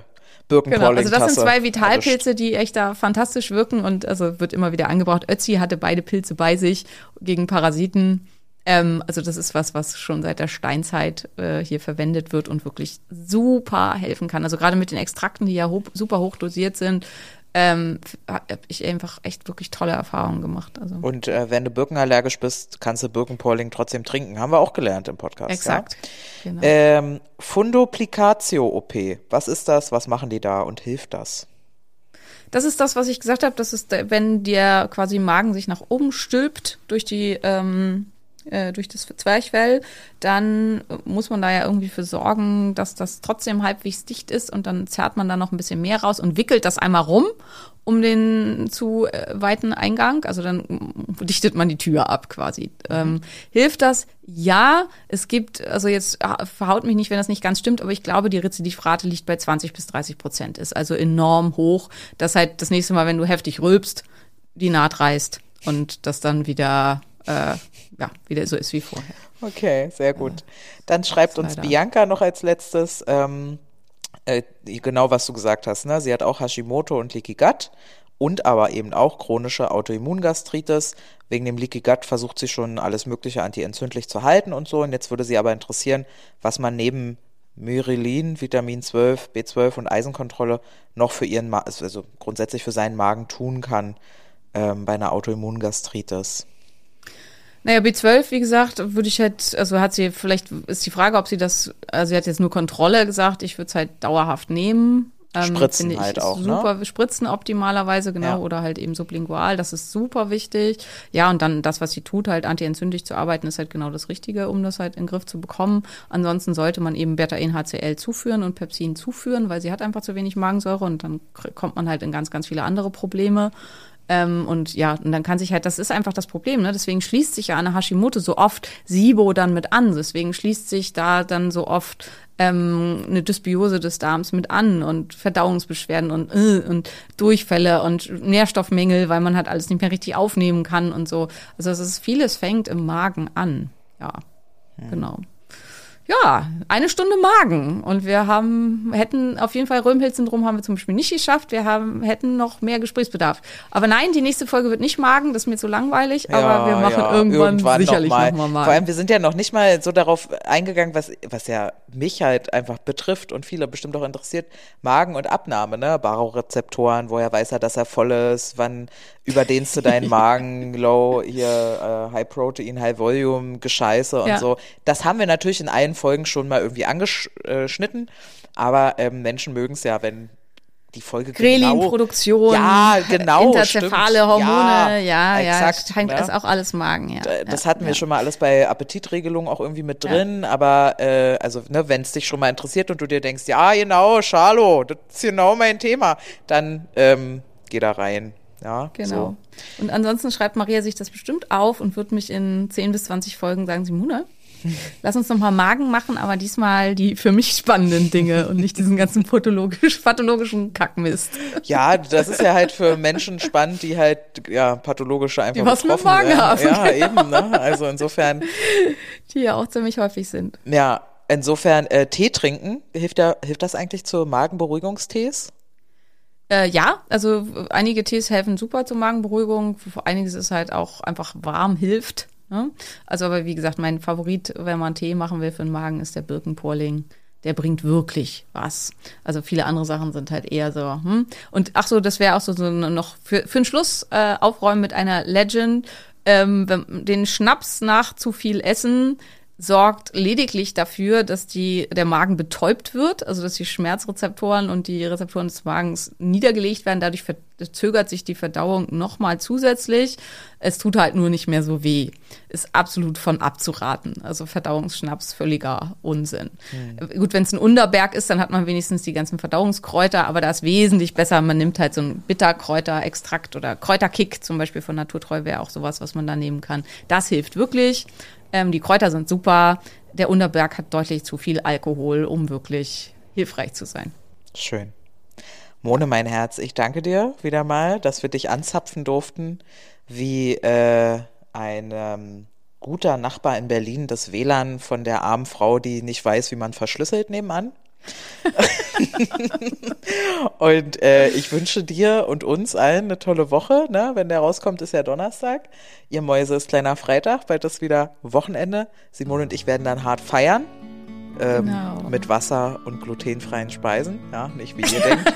Genau, also das sind zwei. Vitalpilze, die echt da fantastisch wirken und also wird immer wieder angebraucht. Ötzi hatte beide Pilze bei sich gegen Parasiten. Ähm, also das ist was, was schon seit der Steinzeit äh, hier verwendet wird und wirklich super helfen kann. Also gerade mit den Extrakten, die ja ho super hoch dosiert sind, ähm, habe ich einfach echt wirklich tolle Erfahrungen gemacht. Also Und äh, wenn du birkenallergisch bist, kannst du Birkenpolling trotzdem trinken. Haben wir auch gelernt im Podcast. exakt. Ja? Genau. Ähm, Fundoplicatio-OP. Was ist das? Was machen die da und hilft das? Das ist das, was ich gesagt habe. Das ist, wenn der quasi Magen sich nach oben stülpt durch die ähm, äh, durch das Zwerchfell, dann muss man da ja irgendwie für sorgen, dass das trotzdem halbwegs dicht ist und dann zerrt man da noch ein bisschen mehr raus und wickelt das einmal rum um den zu äh, weiten Eingang. Also dann dichtet man die Tür ab quasi. Ähm, hilft das? Ja. Es gibt, also jetzt ah, verhaut mich nicht, wenn das nicht ganz stimmt, aber ich glaube, die Rezidivrate liegt bei 20 bis 30 Prozent. Ist also enorm hoch, dass halt das nächste Mal, wenn du heftig rülpst, die Naht reißt und das dann wieder, äh, ja, wieder so ist wie vorher. Okay, sehr gut. Dann schreibt uns. Bianca noch als letztes, ähm, äh, genau was du gesagt hast, ne? Sie hat auch Hashimoto und Leaky Gut und aber eben auch chronische Autoimmungastritis. Wegen dem Leaky Gut versucht sie schon alles Mögliche antientzündlich zu halten und so. Und jetzt würde sie aber interessieren, was man neben Myrelin, Vitamin 12, B12 und Eisenkontrolle noch für ihren, Ma also grundsätzlich für seinen Magen tun kann ähm, bei einer Autoimmungastritis. Naja, B12, wie gesagt, würde ich halt, also hat sie, vielleicht ist die Frage, ob sie das, also sie hat jetzt nur Kontrolle gesagt, ich würde es halt dauerhaft nehmen. Ähm, Spritzen finde ich, halt auch, ne? Super, Spritzen optimalerweise, genau, Ja. oder halt eben sublingual, das ist super wichtig. Ja, und dann das, was sie tut, halt antientzündlich zu arbeiten, ist halt genau das Richtige, um das halt in den Griff zu bekommen. Ansonsten sollte man eben Beta-NHCl zuführen und Pepsin zuführen, weil sie hat einfach zu wenig Magensäure und dann kommt man halt in ganz, ganz viele andere Probleme. Ähm, und ja, und dann kann sich halt, das ist einfach das Problem, ne? Deswegen schließt sich ja der Hashimoto so oft SIBO dann mit an. Deswegen schließt sich da dann so oft ähm, eine Dysbiose des Darms mit an und Verdauungsbeschwerden und, äh, und Durchfälle und Nährstoffmängel, weil man halt alles nicht mehr richtig aufnehmen kann und so. Also es ist vieles fängt im Magen an. Ja, genau. Ja, eine Stunde Magen. Und wir haben, hätten auf jeden Fall Röhmhild-Syndrom haben wir zum Beispiel nicht geschafft. Wir haben, hätten noch mehr Gesprächsbedarf. Aber nein, die nächste Folge wird nicht Magen, das ist mir zu langweilig. aber wir machen ja, irgendwann, sicherlich noch mal. nochmal Magen. Vor allem, wir sind ja noch nicht mal so darauf eingegangen, was, was ja mich halt einfach betrifft und viele bestimmt auch interessiert. Magen und Abnahme, ne? Barorezeptoren, woher weiß er, dass er voll ist? Wann überdehnst du deinen Magen? Low, hier, äh, High Protein, High Volume, Gescheiße und Ja. so. Das haben wir natürlich in allen Folgen schon mal irgendwie angeschnitten. Aber ähm, Menschen mögen es ja, wenn die Folge genau Grelin-Produktion, Ja, genau, intercephale stimmt. Hormone, ja, Ja, ja, exakt, scheint ne? ist auch alles Magen, ja. Das ja, hatten wir ja. schon mal alles bei Appetitregelung auch irgendwie mit drin, aber äh, also ne, wenn es dich schon mal interessiert und du dir denkst, ja genau, Charlo, das ist genau mein Thema, dann ähm, geh da rein. Ja, Genau. Und ansonsten schreibt Maria sich das bestimmt auf und wird mich in 10 bis 20 Folgen sagen, Simone, Lass uns nochmal Magen machen, aber diesmal die für mich spannenden Dinge und nicht diesen ganzen pathologisch, pathologischen Kackmist. Ja, das ist ja halt für Menschen spannend, die halt ja pathologische einfach Die was mit betroffen Magen werden. haben, Ja, genau. eben. Ne? Also insofern, Die ja auch ziemlich häufig sind. ja, insofern äh, Tee trinken hilft ja hilft das eigentlich zu Magenberuhigungstees? Äh, ja, also einige Tees helfen super zur Magenberuhigung. Einiges ist halt auch einfach warm, hilft. Ne? Also, aber wie gesagt, mein Favorit, wenn man Tee machen will für den Magen, ist der Birkenporling. Der bringt wirklich was. Also viele andere Sachen sind halt eher so. Hm? Und ach so, das wäre auch so, so noch für, für den Schluss äh, aufräumen mit einer Legend. Ähm, den Schnaps nach zu viel Essen sorgt lediglich dafür, dass die, der Magen betäubt wird, also dass die Schmerzrezeptoren und die Rezeptoren des Magens niedergelegt werden. Dadurch verzögert sich die Verdauung nochmal zusätzlich. Es tut halt nur nicht mehr so weh. Ist absolut von abzuraten. Also Verdauungsschnaps völliger Unsinn. Gut, wenn es ein Unterberg ist, dann hat man wenigstens die ganzen Verdauungskräuter, aber da ist wesentlich besser. Man nimmt halt so ein Bitterkräuterextrakt oder Kräuterkick zum Beispiel von Naturtreu wäre auch sowas, was man da nehmen kann. Das hilft wirklich. Ähm, die Kräuter sind super. Der Unterberg hat deutlich zu viel Alkohol, um wirklich hilfreich zu sein. Schön. Mone, mein Herz, ich danke dir wieder mal, dass wir dich anzapfen durften, wie äh, ein ähm, guter Nachbar in Berlin das WLAN von der armen Frau, die nicht weiß, wie man verschlüsselt, nebenan. und äh, ich wünsche dir und uns allen eine tolle Woche. Ne? Wenn der rauskommt, ist ja Donnerstag. Ihr Mäuse ist kleiner Freitag, bald ist wieder Wochenende. Simone und ich werden dann hart feiern. Ähm, Genau. Mit Wasser und glutenfreien Speisen. Ja, nicht wie ihr denkt.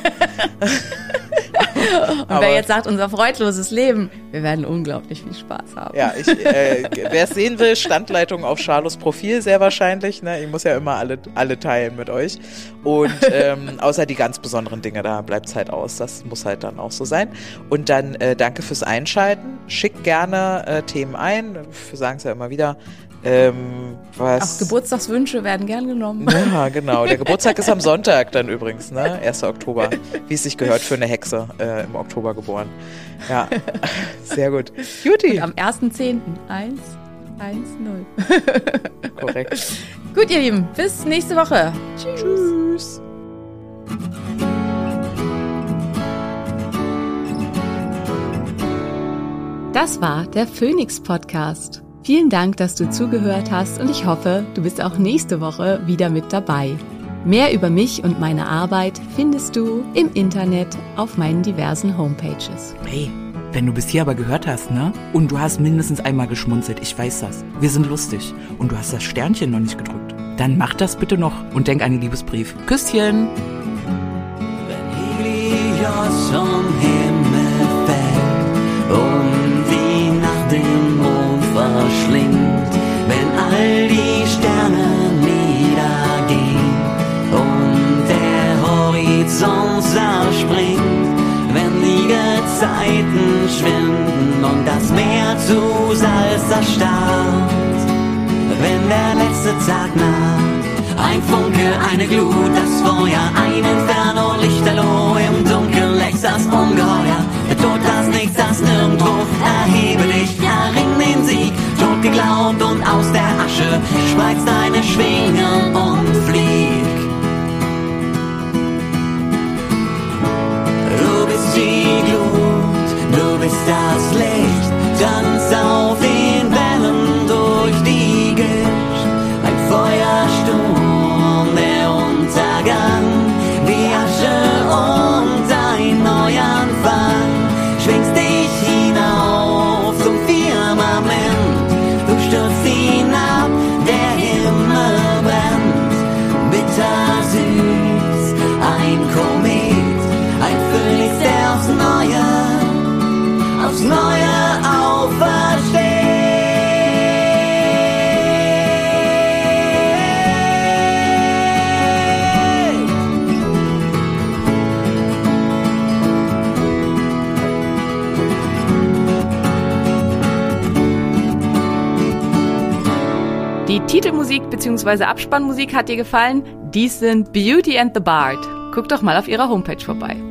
Und wer jetzt sagt, unser freudloses Leben, wir werden unglaublich viel Spaß haben. Ja, ich, äh, wer es sehen will, Standleitung auf Charlos Profil sehr wahrscheinlich. Ne? Ich muss ja immer alle, alle teilen mit euch. Und ähm, außer die ganz besonderen Dinge, da bleibt es halt aus. Das muss halt dann auch so sein. Und dann äh, danke fürs Einschalten. Schickt gerne äh, Themen ein. Wir sagen es ja immer wieder. Ähm, was Auch Geburtstagswünsche werden gern genommen. Ja, genau. Der Geburtstag ist am Sonntag dann übrigens, ne? 1. Oktober. Wie es sich gehört für eine Hexe äh, im Oktober geboren. Ja, sehr gut. Juti. Am 1.10. 1, 1, 0. Korrekt. Gut, ihr Lieben, bis nächste Woche. Tschüss. Das war der Phoenix Podcast. Vielen Dank, dass du zugehört hast und ich hoffe, du bist auch nächste Woche wieder mit dabei. Mehr über mich und meine Arbeit findest du im Internet auf meinen diversen Homepages. Hey, wenn du bis hier aber gehört hast, ne? Und du hast mindestens einmal geschmunzelt, ich weiß das. Wir sind lustig. Und du hast das Sternchen noch nicht gedrückt. Dann mach das bitte noch und denk an den Liebesbrief. Küsschen! Wenn Helios Salz erstarrt, wenn der letzte Tag naht. Ein Funke, eine Glut, das Feuer, ein Inferno, Lichterloh, im Dunkeln lächst das Ungeheuer. Der Tod, das Nichts, das Nirgendwo, erhebe dich, erring den Sieg. Tod geglaubt und aus der Asche spreiz deine Schwingen und flieg. Du bist die Glut, du bist das Licht, tanz auf den bzw. Abspannmusik hat dir gefallen? Dies sind Beauty and the Bard. Guck doch mal auf ihrer Homepage vorbei.